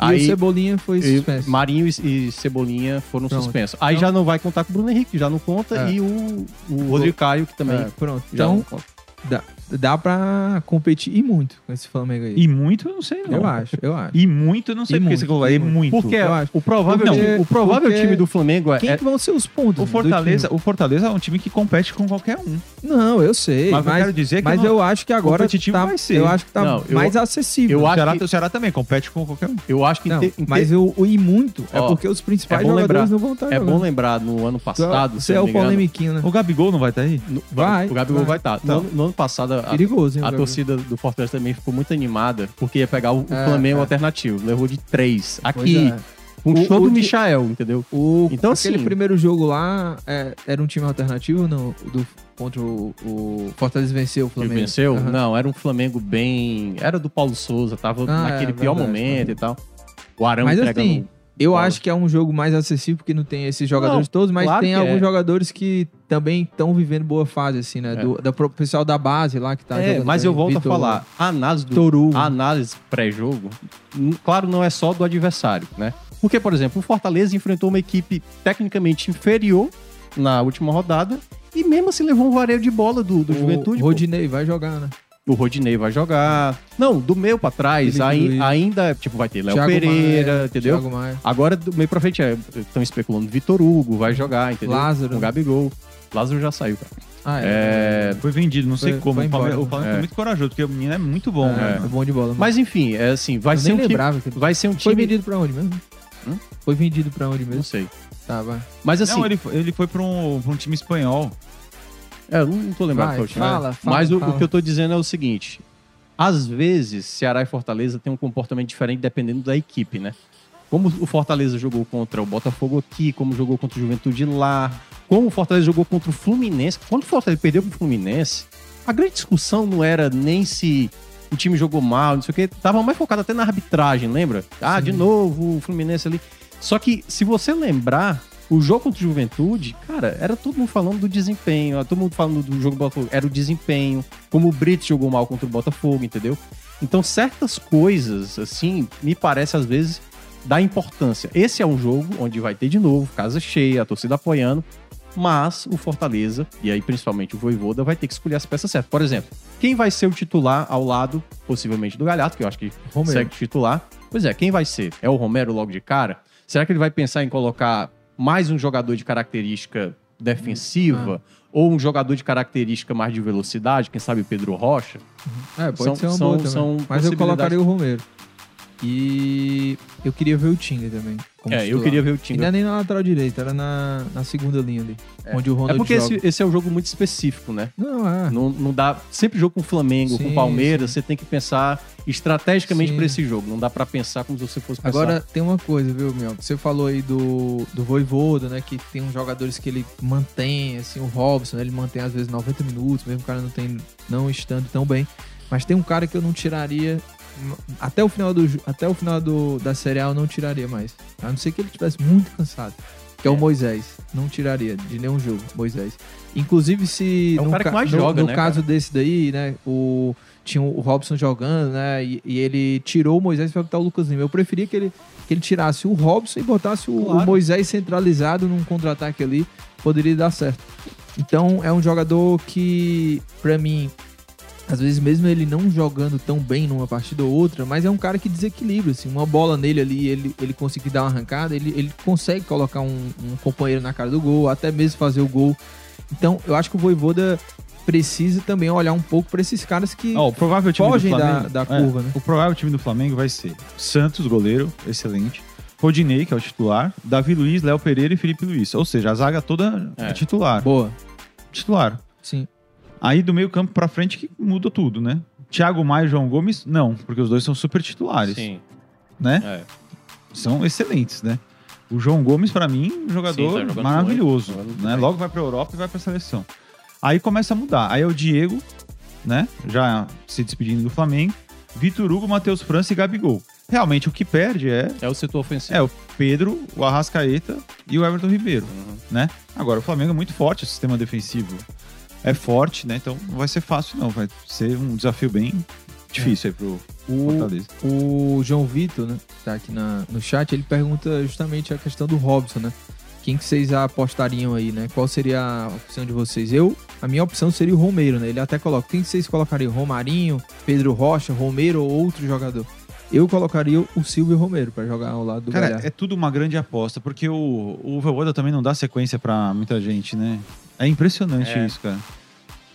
E Aí o Cebolinha foi e suspenso. Marinho e, e Cebolinha foram Pronto. suspensos. Aí Então- já não vai contar com o Bruno Henrique, já não conta, É. e o, o Rodrigo Caio, que também É, pronto. já não Então, conta. dá, dá pra competir e muito com esse Flamengo aí. E muito, eu não sei não. eu acho, eu acho. E muito, eu não sei E porque muito, você colocou. e E muito. muito. Porque eu acho. o provável, Porque- time, o provável time do Flamengo é, Quem é- que vão ser os pontos? O do Fortaleza, time? o Fortaleza é um time que compete com qualquer um. Não, eu sei. Mas Mas, eu quero dizer que mas não- eu acho que agora competitivo tá, vai ser. eu acho que tá Não, eu- mais acessível. eu o, acho Ceará, que- o Ceará também compete com qualquer um. eu acho que Não, te- em te- mas o, o e muito é porque os principais é jogadores lembrar- não vão estar é jogando. bom lembrar no ano passado, Você é eu o não polemiquinho, né? O Gabigol não vai estar aí? no- Vai, o Gabigol vai. vai estar. Então. No ano passado, a, Perigoso, hein? a torcida do Fortaleza também ficou muito animada, porque ia pegar o, É, Flamengo é. alternativo. Levou de três. Aqui, é. Com o show o do de- Michael, entendeu? O, Então, aquele assim- primeiro jogo lá é, era um time alternativo não, do, contra o, o Fortaleza venceu o Flamengo. venceu? Aham. Não, era um Flamengo bem. Era do Paulo Souza, tava Ah, naquele é, pior verdade, momento e tal. O Arão Mas entregando. assim, Eu bola. acho que é um jogo mais acessível porque não tem esses jogadores Não, todos, mas claro tem que alguns é. jogadores que também estão vivendo boa fase, assim, né? É. Do, da, pessoal da base lá que tá é, jogando mas eu volto Vitor, a falar. A análise do, Toru. a análise pré-jogo, claro, não é só do adversário, né? Porque, por exemplo, o Fortaleza enfrentou uma equipe tecnicamente inferior na última rodada e mesmo assim levou um vareio de bola do, do o Juventude. pô. Rodinei vai jogar, né? O Rodinei vai jogar. Não, do meio pra trás, Luiz. ainda, tipo, vai ter Léo Thiago Pereira, Maia, entendeu? Thiago Maia. Agora, do meio pra frente, estão especulando Vitor Hugo, vai jogar, entendeu? Lázaro. Com o Gabigol. Lázaro já saiu, cara. Ah, é. Foi vendido, não sei Foi- como. foi o Palmeiras, embora, o Flamengo né? foi muito corajoso, porque o menino é muito bom, é, né? é bom de bola. Mas enfim, é assim, vai eu ser um time. que- Vai ser um Foi time. vendido pra onde mesmo? Hum? Foi vendido pra onde Não mesmo? sei. Tá, vai. Mas assim, Não, ele, foi- ele foi pra um, pra um time espanhol. É, não tô lembrado Vai, qual time. fala, fala, Mas o, fala. o que eu tô dizendo é o seguinte: às vezes, Ceará e Fortaleza têm um comportamento diferente dependendo da equipe, né? Como o Fortaleza jogou contra o Botafogo aqui, como jogou contra o Juventude lá, como o Fortaleza jogou contra o Fluminense. Quando o Fortaleza perdeu pro Fluminense, a grande discussão não era nem se o time jogou mal, não sei o quê. Tava mais focado até na arbitragem, lembra? Ah, de novo o Fluminense ali. Só que, se você lembrar, o jogo contra o Juventude, cara, era todo mundo falando do desempenho, todo mundo falando do jogo do Botafogo, era o desempenho, como o Brits jogou mal contra o Botafogo, entendeu? Então, certas coisas, assim, me parece às vezes dar importância. Esse é um jogo onde vai ter de novo, casa cheia, a torcida apoiando, mas o Fortaleza, e aí principalmente o Voivoda, vai ter que escolher as peças certas. Por exemplo, quem vai ser o titular ao lado, possivelmente, do Galhardo, que eu acho que Romero. segue titular. Pois é, quem vai ser? É o Romero logo de cara? Será que ele vai pensar em colocar mais um jogador de característica defensiva? Ou um jogador de característica mais de velocidade? Quem sabe Pedro Rocha? É, pode São- ser uma são- boa são Mas eu colocaria o Romero. E eu queria ver o Tinga também. como é, eu titular. queria ver o não é nem na lateral direita, era na, na segunda linha ali. Onde o É Ronald porque joga. esse, esse é um jogo muito específico, né? Não, é. Não, não dá. Sempre jogo com o Flamengo, com Sim, o Palmeiras, você tem que pensar estrategicamente Sim. para esse jogo. Não dá para pensar como se você fosse pensar. Agora, tem uma coisa, viu, Mel? Você falou aí do, do Voivoda, né? Que tem uns jogadores que ele mantém, assim, o Robson, né, ele mantém às vezes 90 minutos, mesmo o cara não, tem, não estando tão bem. Mas tem um cara que eu não tiraria. Até o final, do, até o final do, da Série A eu não tiraria mais. A não ser que ele estivesse muito cansado. Que é, o É. Moisés. Não tiraria de nenhum jogo, Moisés. Inclusive, se. É o no cara que mais no, joga, no né, caso desse daí, né? O, tinha o Robson jogando, né? E, e ele tirou o Moisés para botar o Lucas Lima. Eu preferia que ele, que ele tirasse o Robson e botasse o, Claro. o Moisés centralizado num contra-ataque ali. Poderia dar certo. Então, é um jogador que, pra mim, às vezes mesmo ele não jogando tão bem numa partida ou outra, mas é um cara que desequilibra, assim, uma bola nele ali, ele, ele conseguir dar uma arrancada, ele, ele consegue colocar um, um companheiro na cara do gol, até mesmo fazer o gol. Então, eu acho que o Voivoda precisa também olhar um pouco para esses caras que Ó, o provável time fogem do da, Flamengo, da é, curva, né? O provável time do Flamengo vai ser Santos, goleiro, excelente. Rodinei, que é o titular. Davi Luiz, Léo Pereira e Felipe Luiz. Ou seja, a zaga toda é, É. titular. Boa, Titular. sim. Aí do meio campo pra frente que muda tudo, né? Thiago Maia e João Gomes, não, porque os dois são super titulares, Sim. né? É. São excelentes, né? O João Gomes, pra mim, um Sim, jogador tá jogando maravilhoso, muito, né? Logo vai pra Europa e vai pra seleção. Aí começa a mudar. Aí é o Diego, né? Já se despedindo do Flamengo. Vitor Hugo, Matheus França e Gabigol. Realmente o que perde é, É o setor ofensivo. é o Pedro, o Arrascaeta e o Everton Ribeiro, Uhum. né? Agora o Flamengo é muito forte, o sistema defensivo é forte, né? Então não vai ser fácil não, vai ser um desafio bem difícil aí pro O, Fortaleza. o João Vitor, né, que tá aqui na, no chat, ele pergunta justamente a questão do Robson, né? Quem que vocês apostariam aí, né? Qual seria a opção de vocês? Eu, a minha opção seria o Romero, né? Ele até coloca. Quem que vocês colocariam? Romarinho, Pedro Rocha, Romero ou outro jogador? Eu colocaria o Silvio Romero pra jogar ao lado do Cara, Galhardo. é tudo uma grande aposta, porque o, o Voivoda também não dá sequência pra muita gente, né? É impressionante É. isso, cara.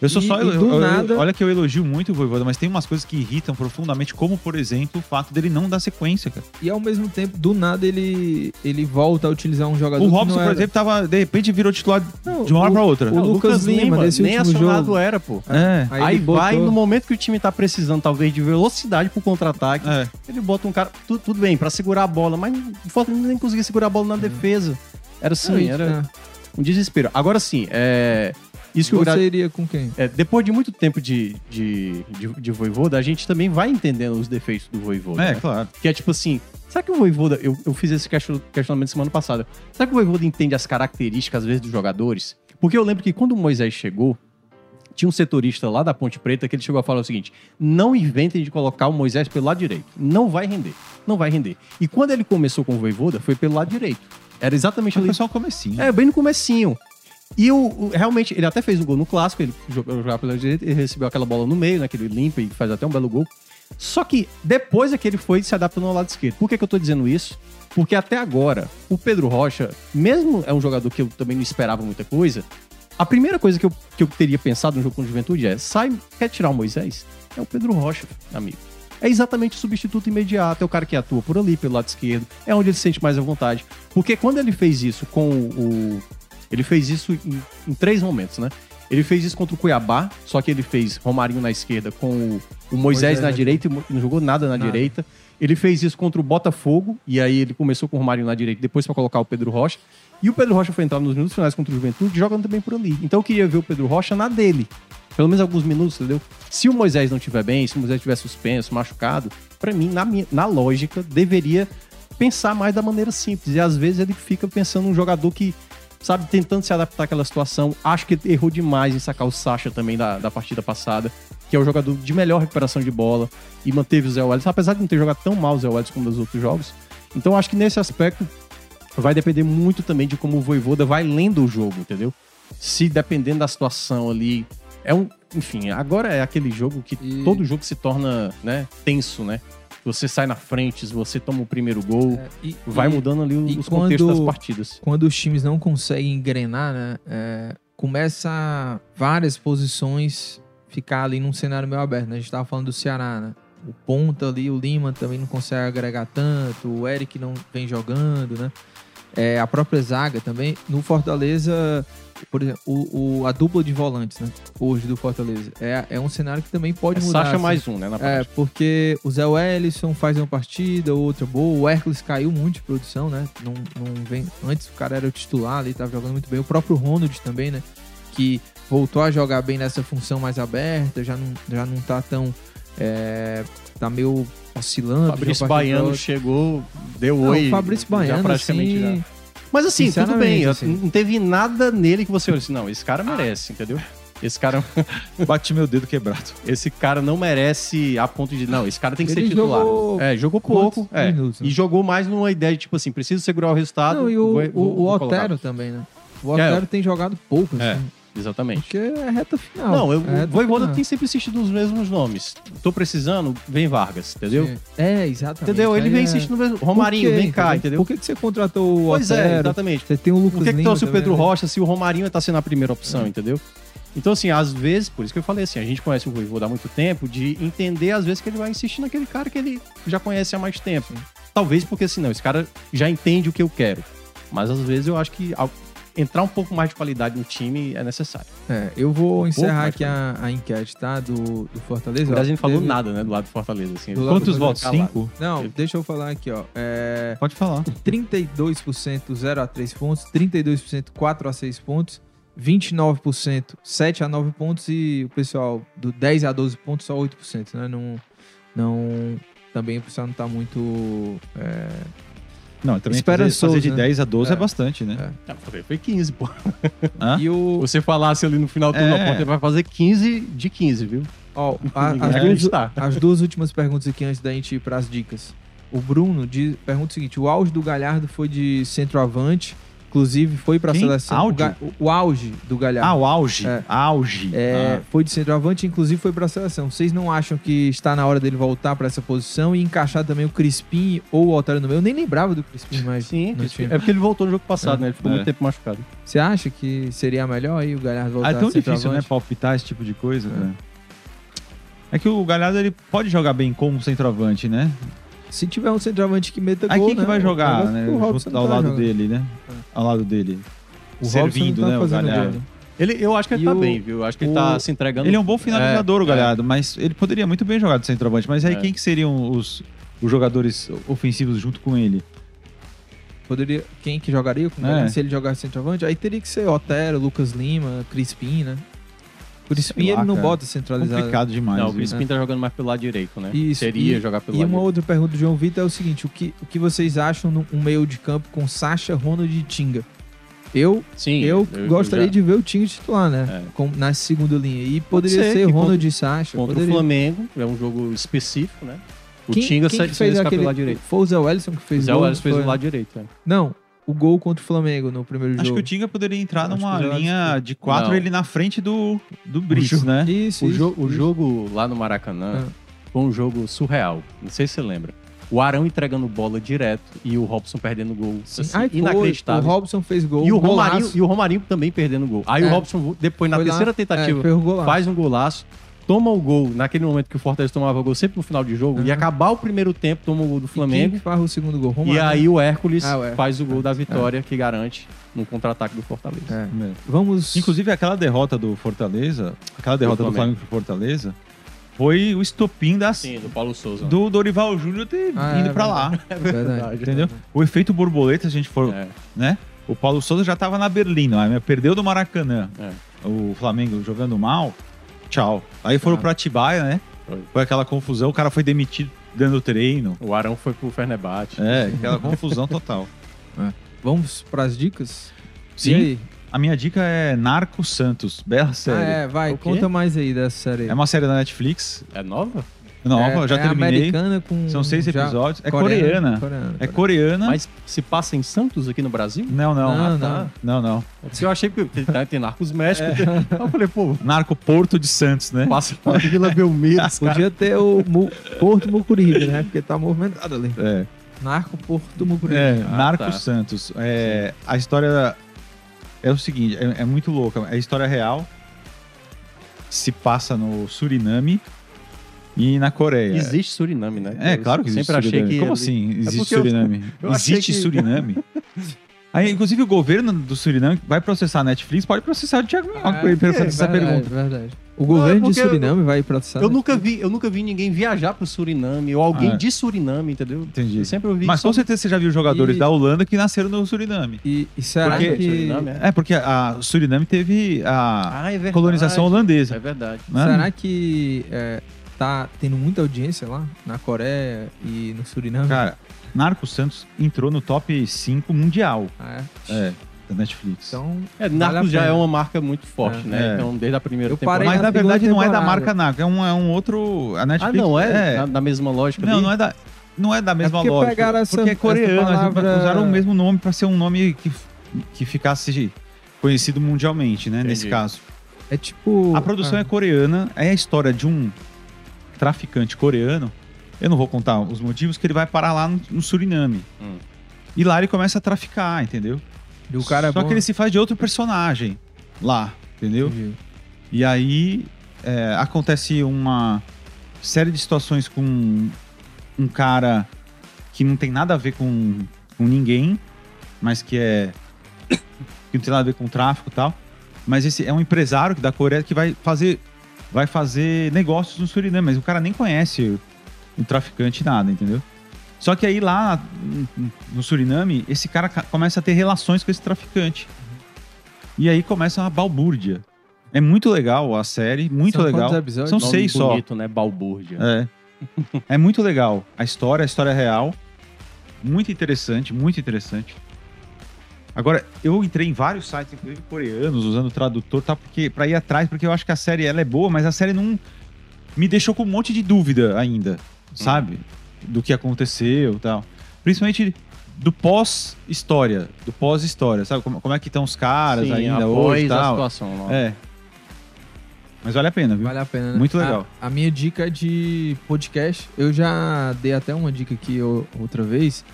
Eu sou E- só. e eu- do eu- nada- Olha que eu elogio muito o Voivoda, mas tem umas coisas que irritam profundamente, como, por exemplo, o fato dele não dar sequência, cara. E ao mesmo tempo, do nada, ele, ele volta a utilizar um jogador O que Robson, por exemplo, tava, de repente virou titular Não, de uma hora o- pra outra. o Lucas Lima, desse nem acionado jogo. era, pô. É. Aí Aí, ele vai, botou- no momento que o time tá precisando, talvez, de velocidade pro contra-ataque, É. ele bota um cara. tu- tudo bem, pra segurar a bola, mas o Fortaleza nem conseguia segurar a bola na defesa. Era assim, Não, era um desespero. Agora sim, é. Isso que Você Gra- iria com quem? é, depois de muito tempo de, de, de, de Voivoda, a gente também vai entendendo os defeitos do Voivoda. É, né? claro. Que é tipo assim, será que o Voivoda, eu, eu fiz esse question- questionamento semana passada, será que o Voivoda entende as características, às vezes, dos jogadores? Porque eu lembro que quando o Moisés chegou, tinha um setorista lá da Ponte Preta que ele chegou a falar o seguinte, não inventem de colocar o Moisés pelo lado direito, não vai render, não vai render. E quando ele começou com o Voivoda, foi pelo lado direito. Era exatamente ali Foi só o comecinho. é, bem no comecinho. E o, realmente, ele até fez um gol no clássico, ele jogou, jogava pela direita, ele recebeu aquela bola no meio, né, que ele limpa e faz até um belo gol. Só que depois é que ele foi se adaptando ao lado esquerdo. Por que, que eu tô dizendo isso? Porque até agora, o Pedro Rocha, mesmo é um jogador que eu também não esperava muita coisa, a primeira coisa que eu, que eu teria pensado no jogo com o Juventude é, sai, quer tirar o Moisés? É o Pedro Rocha, amigo. É exatamente o substituto imediato, é o cara que atua por ali, pelo lado esquerdo, é onde ele se sente mais à vontade. Porque quando ele fez isso com o. Ele fez isso em, em três momentos, né? Ele fez isso contra o Cuiabá, só que ele fez Romarinho na esquerda com o, o Moisés, Moisés na direita e não jogou nada na Nada. direita. Ele fez isso contra o Botafogo, e aí ele começou com o Romarinho na direita, depois para colocar o Pedro Rocha. E o Pedro Rocha foi entrar nos minutos finais contra o Juventude, jogando também por ali. Então eu queria ver o Pedro Rocha na dele. Pelo menos alguns minutos, entendeu? Se o Moisés não estiver bem, se o Moisés estiver suspenso, machucado, pra mim, na, minha, na lógica, deveria pensar mais da maneira simples. E às vezes ele fica pensando num jogador que, sabe, tentando se adaptar àquela situação. Acho que errou demais em sacar o Sacha também da, da partida passada, que é o jogador de melhor recuperação de bola e manteve o Zé Welles, apesar de não ter jogado tão mal o Zé Welles como nos outros jogos. Então acho que nesse aspecto vai depender muito também de como o Voivoda vai lendo o jogo, entendeu? Se dependendo da situação ali. É um. Enfim, agora é aquele jogo que E- todo jogo se torna, né, tenso, né? Você sai na frente, você toma o primeiro gol, É, e- vai e- mudando ali os contextos quando- das partidas. quando os times não conseguem engrenar, né? é, começa várias posições ficar ali num cenário meio aberto. Né? A gente tava falando do Ceará, né? O ponta ali, o Lima também não consegue agregar tanto, o Eric não vem jogando, né? É, a própria zaga também. No Fortaleza, por exemplo, o, o- a dupla de volantes, né? Hoje do Fortaleza. É, é um cenário que também pode É mudar. Sacha assim. mais um, né? Na É, porque o Zé Wellison faz uma partida, outra boa. O Hércules caiu muito de produção, né? Não, não vem... Antes o cara era o titular ali, tava jogando muito bem. O próprio Ronald também, né? Que voltou a jogar bem nessa função mais aberta, já não, já não tá tão. é, tá meio oscilando. Fabrício Baiano chegou, deu Não, oi. o Fabrício já Baiano, praticamente assim, já. Mas assim, tudo bem. assim. Não teve nada nele que você olha assim, não, esse cara merece, entendeu? Esse cara, Bati meu dedo quebrado. esse cara não merece a ponto de. Não, esse cara tem que Ele ser titular. jogou é, jogou pouco. É, minutos, né? E jogou mais numa ideia de, tipo assim, preciso segurar o resultado. Não, e o, vou- o- vou- o. Otero também, né? O É, Otero tem jogado pouco, É. Exatamente. Porque é reta final. Não, eu, é o Voivoda tem sempre insistido nos mesmos nomes. Tô precisando, vem Vargas, entendeu? Sim. É, exatamente. Entendeu? Ele vem é- insistindo no mesmo. Romarinho, vem cá, entendeu? Por que, que você contratou o Pois é, Otero? exatamente. Você tem o Lucas Por que, que trouxe o Pedro né? Rocha se o Romarinho tá sendo a primeira opção, entendeu? Então, assim, às vezes, por isso que eu falei assim, a gente conhece o Voivoda há muito tempo, de entender, às vezes, que ele vai insistir naquele cara que ele já conhece há mais tempo. Talvez porque, assim, não, esse cara já entende o que eu quero. Mas, às vezes, eu acho que entrar um pouco mais de qualidade no time é necessário. É, eu vou encerrar mais aqui a, a enquete, tá? Do, do Fortaleza. O. Brasil não falou Teve- nada, né, do lado do Fortaleza, assim. Do lado Quantos votos? Cinco? Não, deixa eu falar aqui, ó. É, Pode falar. 32% 0 a 3 pontos, 32% 4 a 6 pontos, 29% 7 a 9 pontos e o pessoal do 10 a 12 pontos só 8%, né? Não, não, também o pessoal não tá muito... é, Não, também fazer, Esperançoso, fazer de né? 10 a 12 é, É. bastante, né? É. Não, foi- foi 15, pô. Hã? E o... Você falasse ali no final do É. turno, ele vai fazer 15 de 15, viu? Ó, Ninguém as, duas, as duas últimas perguntas aqui antes da gente ir pras dicas. O Bruno diz- pergunta o seguinte: o auge do Galhardo foi de centroavante, Inclusive, foi pra Quem? seleção. O? Ga- o- auge do Galhardo. Ah, o auge. É. Auge. É, Ah. Foi de centroavante, inclusive foi pra seleção. Vocês não acham que está na hora dele voltar pra essa posição e encaixar também o Crispim ou o Otávio no meio? Eu nem lembrava do Crispim mais. Sim, é porque ele voltou no jogo passado, É. né? Ele ficou É. muito tempo machucado. Você acha que seria melhor aí o Galhardo voltar Ah, é tão a difícil, né, palpitar esse tipo de coisa, cara. É que o Galhardo ele pode jogar bem como centroavante, né? Se tiver um centroavante que meta Aí gol, quem que né? vai jogar, né? o Robson junto não ao tá lado jogando. dele, né? Ao lado dele. O servindo, tá né, o Galhardo. né? Ele, eu acho que ele E tá o- bem, viu? Eu acho que ele o- tá se entregando. Ele é um bom finalizador, É, o Galhardo, mas ele poderia muito bem jogar de centroavante. Mas aí É. quem que seriam os, os jogadores ofensivos junto com ele? Poderia, quem que jogaria com o É. Se ele jogasse centroavante? Aí teria que ser Otero, Lucas Lima, Crispim, né? O Crispim ele não cara. bota centralizado. Complicado demais. Não, o? Crispim tá jogando mais pelo lado direito, né? Isso, Seria e- jogar pelo E lado uma direito. outra pergunta do João Vitor é o seguinte: o que, o que vocês acham num um meio de campo com Sacha, Ronald e Tinga? Eu, Sim, eu, gostaria já- de ver o Tinga titular, né? É. Com, na segunda linha. E poderia ser, ser Ronald e Sacha. Contra poderia. o Flamengo, é um jogo específico, né? O Quem, Tinga quem sai- que sai fez aquele. pelo lado direito. Foi o Zé Wellison que O fez Zé gol, Wallace fez do lado direito. é. Não, o gol contra o Flamengo no primeiro Acho que jogo. o Tinga poderia entrar Acho numa que o linha de quatro, Não. ele na frente do, do Brice, né? Isso, O, isso, jo- o isso. jogo lá no Maracanã Ah. foi um jogo surreal. Não sei se você lembra. O Arão entregando bola direto e o Robson perdendo gol. Sim. Assim, Ai, foi, inacreditável. O Robson fez gol. E o, Romarinho, e o Romarinho também perdendo gol. Aí É. o Robson, depois na Foi lá, terceira é, tentativa, fez um faz um golaço, toma o gol naquele momento que o Fortaleza tomava gol, sempre no final de jogo, Uhum. e acabar o primeiro tempo, toma o gol do E quem Flamengo. que faz o segundo gol? E Romário. aí o Hércules Ah, o faz o gol da vitória que garante no contra-ataque do Fortaleza. É. Vamos. Inclusive, aquela derrota do Fortaleza, aquela derrota do Flamengo. Pro Fortaleza, foi o estopim das, Sim, do Paulo Souza. do Dorival Júnior ter Ah, ido é pra lá. É verdade. Entendeu? O efeito borboleta, se a gente for, É, né? O Paulo Souza já tava na Berlim, não é? perdeu do Maracanã. é. O Flamengo jogando mal, tchau. Aí foram Ah. pra Atibaia, né? Foi. Foi aquela confusão, o cara foi demitido dando treino. O Arão foi pro Fernebate. É, aquela confusão total. Vamos pras dicas? Sim. E aí? A minha dica é Narco Santos, bela série. Ah, é, vai, conta mais aí dessa série. É uma série da Netflix. É nova? Nova, é, já é terminei. americana com. São seis já- episódios. É coreana. coreana. É coreana. Mas se passa em Santos aqui no Brasil? Não, não. Não, Ah, não. tá. Não, não. Se eu achei que tem, tem Narcos México. É. Eu falei, pô, Narco Porto de Santos, né? passa pra Vila Belmiro. Podia ter o Mu- Porto Mucuribe, né? Porque tá movimentado ali. É, Narco Porto Mucuribe. é Ah, Narco tá. Santos. É, a história é o seguinte, é, é muito louca. É a história real. Se passa no Suriname e na Coreia. Existe Suriname, né? É, Eu claro que existe Sempre achei Suriname. que. Como ele- assim existe porque eu- Suriname? eu achei existe que- Suriname? Aí, inclusive, o governo do Suriname vai processar a Netflix, pode processar o Thiago ele é, fazer essa verdade, pergunta. verdade. O governo de porque eu- Suriname vai processar. Eu nunca, vi, eu nunca vi ninguém viajar pro Suriname ou alguém Ah, é. de Suriname, entendeu? Entendi. Eu sempre ouvi Mas só- com certeza você já viu jogadores E- da Holanda que nasceram no Suriname. E, e será Porque- que. Suriname, é. É, porque a Suriname teve a Ah, é colonização holandesa. É verdade. né? Será que é, tá tendo muita audiência lá na Coreia e no Suriname? Cara, Narco Santos entrou no top 5 mundial. Ah, é. É, da Netflix. Então, É, Vale Narcos a já é uma marca muito forte, É. né? É. Então, desde a primeira Eu temporada. Mas na verdade não é da marca Narco, é um, é um outro. A Ah, Netflix. não é? Na, na mesma lógica Não, ali? não é da. Não é da mesma porque lógica. pegaram essa- porque é coreano, palavra- usaram o mesmo nome para ser um nome que, que ficasse conhecido mundialmente, né? Nesse Entendi. caso. é tipo. A produção ah, é coreana, é a história de um traficante coreano. Eu não vou contar os motivos que ele vai parar lá no, no Suriname. Hum. E lá ele começa a traficar, entendeu? E o cara é Só bom. que ele se faz de outro personagem lá, entendeu? Entendi. E aí é, acontece uma série de situações com um cara que não tem nada a ver com, com ninguém, mas que é. que não tem nada a ver com tráfico e tal. Mas esse é um empresário da Coreia que vai fazer, vai fazer negócios no Suriname, mas o cara nem conhece o, traficante nada, entendeu? Só que aí lá no- Suriname, esse cara ca- começa a ter relações com esse traficante. E aí começa uma balbúrdia. É muito legal a série, muito São legal. São seis só. bonito, né? Balbúrdia. É. é muito legal. A história, a história real. Muito interessante, muito interessante. Agora, eu entrei em vários sites, inclusive coreanos, usando o tradutor, tá? Porque, pra ir atrás, porque eu acho que a série ela é boa, mas a série não me deixou com um monte de dúvida ainda, sabe? Do que aconteceu e tal. Principalmente do pós-história. Do pós-história, sabe? Como, como é que estão os caras Sim, ainda hoje a tal. situação. não. É. Mas vale a pena, viu? Vale a pena, né? Muito legal. A, a minha dica de podcast, eu já dei até uma dica aqui outra vez,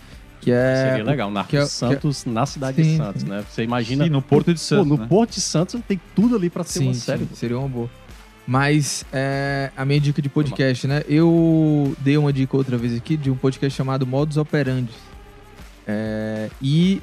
que é... Seria legal, Narcos que é- é- Santos na cidade Sim, de Santos, né? Você imagina. Sim, no Porto de Pô, Santos, no né? Porto de Santos tem tudo ali pra ser Sim, uma sim, série. seria uma boa. Mas é, a minha dica de podcast, né? Eu dei uma dica outra vez aqui de um podcast chamado Modus Operandi. É, e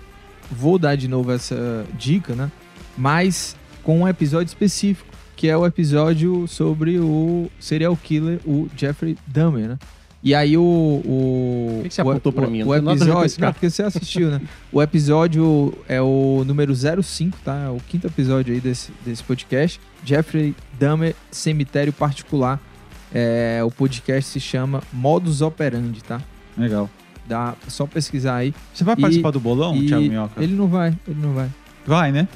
vou dar de novo essa dica, né? Mas com um episódio específico, que é o episódio sobre o serial killer, o Jeffrey Dahmer, né? E aí o. o Por que que você o- apontou pra o- mim? Eu O com episódio. cara. Não, porque você assistiu, né? O episódio é o número 05, tá? É o quinto episódio aí desse, desse podcast. Jeffrey Dahmer, Cemitério Particular. É, o podcast se chama Modus Operandi, tá? Legal. Dá só pesquisar aí. Você vai E- participar do bolão, e Thiago Minhoca? ele não vai, ele não vai. Vai, né?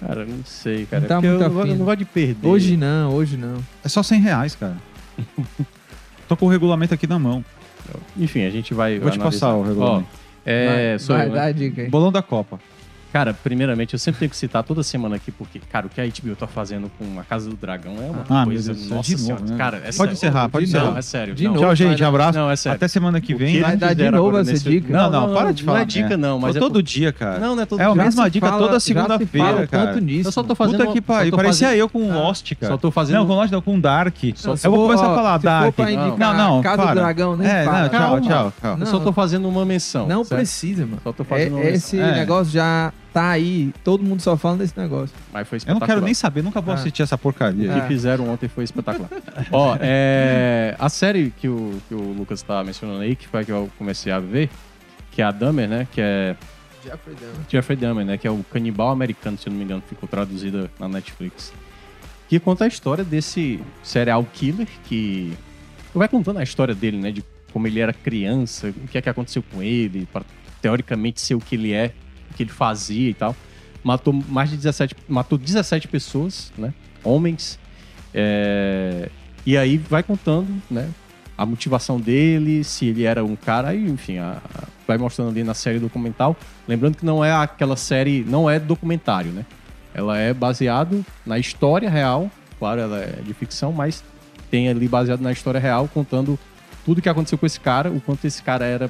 Cara, não sei, cara. Não tá eu, eu não gosto de perder. Hoje não, hoje não. É só 100 reais, cara. Tô com o regulamento aqui na mão. Enfim, a gente vai. Vou te analisar. passar o regulamento. Ó, é, vai, sou vai, eu, né? dá a dica aí. Bolão da Copa. Cara, primeiramente, eu sempre tenho que citar toda semana aqui, porque, cara, o que a HBO tá fazendo com a Casa do Dragão é uma Ah, meu coisa. Deus do céu, nossa de novo, né? Cara, é Pode sério. encerrar, pode de encerrar. Não, é sério. De não. novo. Tchau, gente. vai, Abraço. Não, é sério. Até semana que vem. Vai dar de novo essa nesse- dica? Não, não, para de Não é falar dica, merda. não, mas é todo por- dia, cara. Não, não é todo É a dia. mesma se dica fala- toda segunda-feira, cara. tanto nisso. Eu só tô fazendo. Puta que pariu. Parecia eu com o Ah, Lost, cara. Só tô fazendo. Não, com o Lost não, com o Dark. Não, eu vou começar a falar Dark. Não, não, não, Casa do Dragão, nem É, não, tchau, Calma. tchau, tchau. Eu só tô fazendo uma menção. Não precisa, mano. Só tô fazendo uma É, esse É. negócio já tá aí, todo mundo só fala desse negócio. Mas foi Eu não espetacular. quero nem saber, nunca vou Ah. assistir essa porcaria. O que Ah. fizeram ontem foi espetacular. Ó, é, a série que o, que o Lucas tá mencionando aí, que foi a que eu comecei a ver, que é a Dahmer, né? Que é Jeffrey Dahmer. Jeffrey Dahmer, né? Que é o canibal americano, se eu não me engano, ficou traduzida na Netflix. Que conta a história desse serial killer que vai contando a história dele, né? De como ele era criança, o que é que aconteceu com ele, para teoricamente ser o que ele é, que ele fazia e tal. Matou mais de 17, matou 17 pessoas, né? Homens. É, E aí vai contando, né? A motivação dele, se ele era um cara, enfim, a- vai mostrando ali na série documental. Lembrando que não é aquela série, não é documentário, né? Ela é baseado na história real, claro, ela é de ficção, mas tem ali baseado na história real, contando tudo que aconteceu com esse cara, o quanto esse cara era,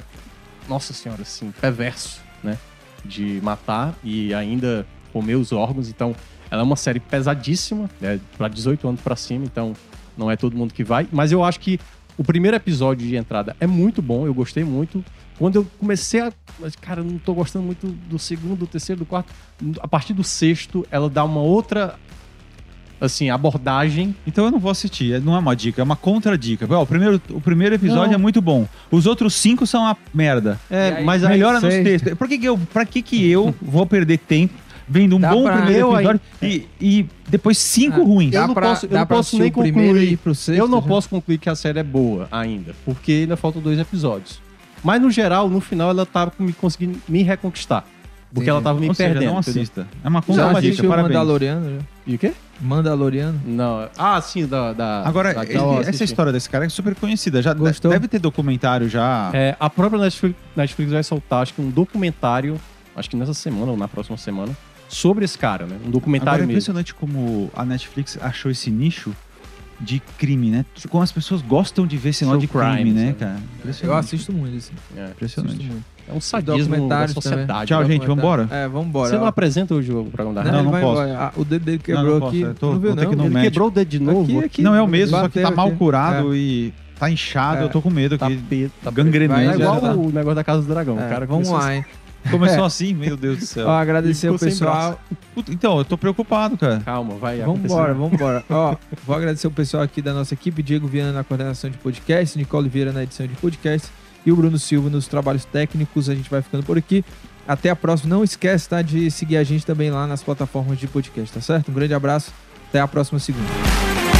nossa senhora, assim, perverso, né? De matar e ainda comer os órgãos. Então, ela é uma série pesadíssima, né? Para 18 anos para cima, então não é todo mundo que vai. Mas eu acho que o primeiro episódio de entrada é muito bom, eu gostei muito. Quando eu comecei a. Cara, não tô gostando muito do segundo, do terceiro, do quarto. A partir do sexto, ela dá uma outra. Assim, abordagem. Então eu não vou assistir. Não é uma dica, é uma contra-dica. O primeiro, o primeiro episódio Não. é muito bom. Os outros cinco são uma merda. É, aí, mas aí, Melhora nos textos. Por que, que eu, pra que, que eu vou perder tempo vendo um Dá bom pra- primeiro episódio e, e depois cinco Ah, ruins? Eu não pra- posso- eu não posso nem concluir. e ir pro sexto, eu não já? posso concluir que a série é boa ainda, porque ainda faltam dois episódios. Mas no geral, no final, ela tava me conseguindo me reconquistar. Porque Entendi. ela tava me Ou seja, perdendo. não entendeu? assista. É uma Já contra-dica, assistiu o. Mandaloriano? Já? E o quê? Mandaloriano? Não. Ah, sim, da. da Agora, da- ele- da- essa assisti. história desse cara é super conhecida. Já Gostou? deve ter documentário já. É, a própria Netflix, Netflix vai soltar, acho que um documentário, acho que nessa semana ou na próxima semana, sobre esse cara, né? Um Agora documentário é mesmo. impressionante como a Netflix achou esse nicho de crime, né? Como as pessoas gostam de ver esse negócio de crime, crime, né, sabe? cara? Eu assisto muito, assim. É, Impressionante. Assisto muito. É um sadismo da sociedade. Tchau, né? gente, vambora? É, vambora. Você não Ó. apresenta hoje o programa da Não, Não, não vai posso. embora. Ah, o dedo dele Não, quebrou não posso, aqui. eu tô- não viu, não? Ele médico. quebrou o dedo de novo? Aqui, aqui. Não é o mesmo, só que tá mal aqui. curado e tá inchado. É. Eu tô com medo Tá que pe- tá gangrenando. É igual tá. o negócio da Casa do Dragão. É, cara vamos lá, hein? Começou assim, meu Deus do céu. Ó, agradecer o pessoal. Puta, Então, eu tô preocupado, cara. Calma, vai Vambora, vambora. Ó, vou agradecer o pessoal aqui da nossa equipe, Diego Viana na coordenação de podcast, Nicole Vieira na edição de podcast e o Bruno Silva nos trabalhos técnicos. A gente vai ficando por aqui. Até a próxima. Não esquece, tá, de seguir a gente também lá nas plataformas de podcast, tá certo? Um grande abraço. Até a próxima segunda.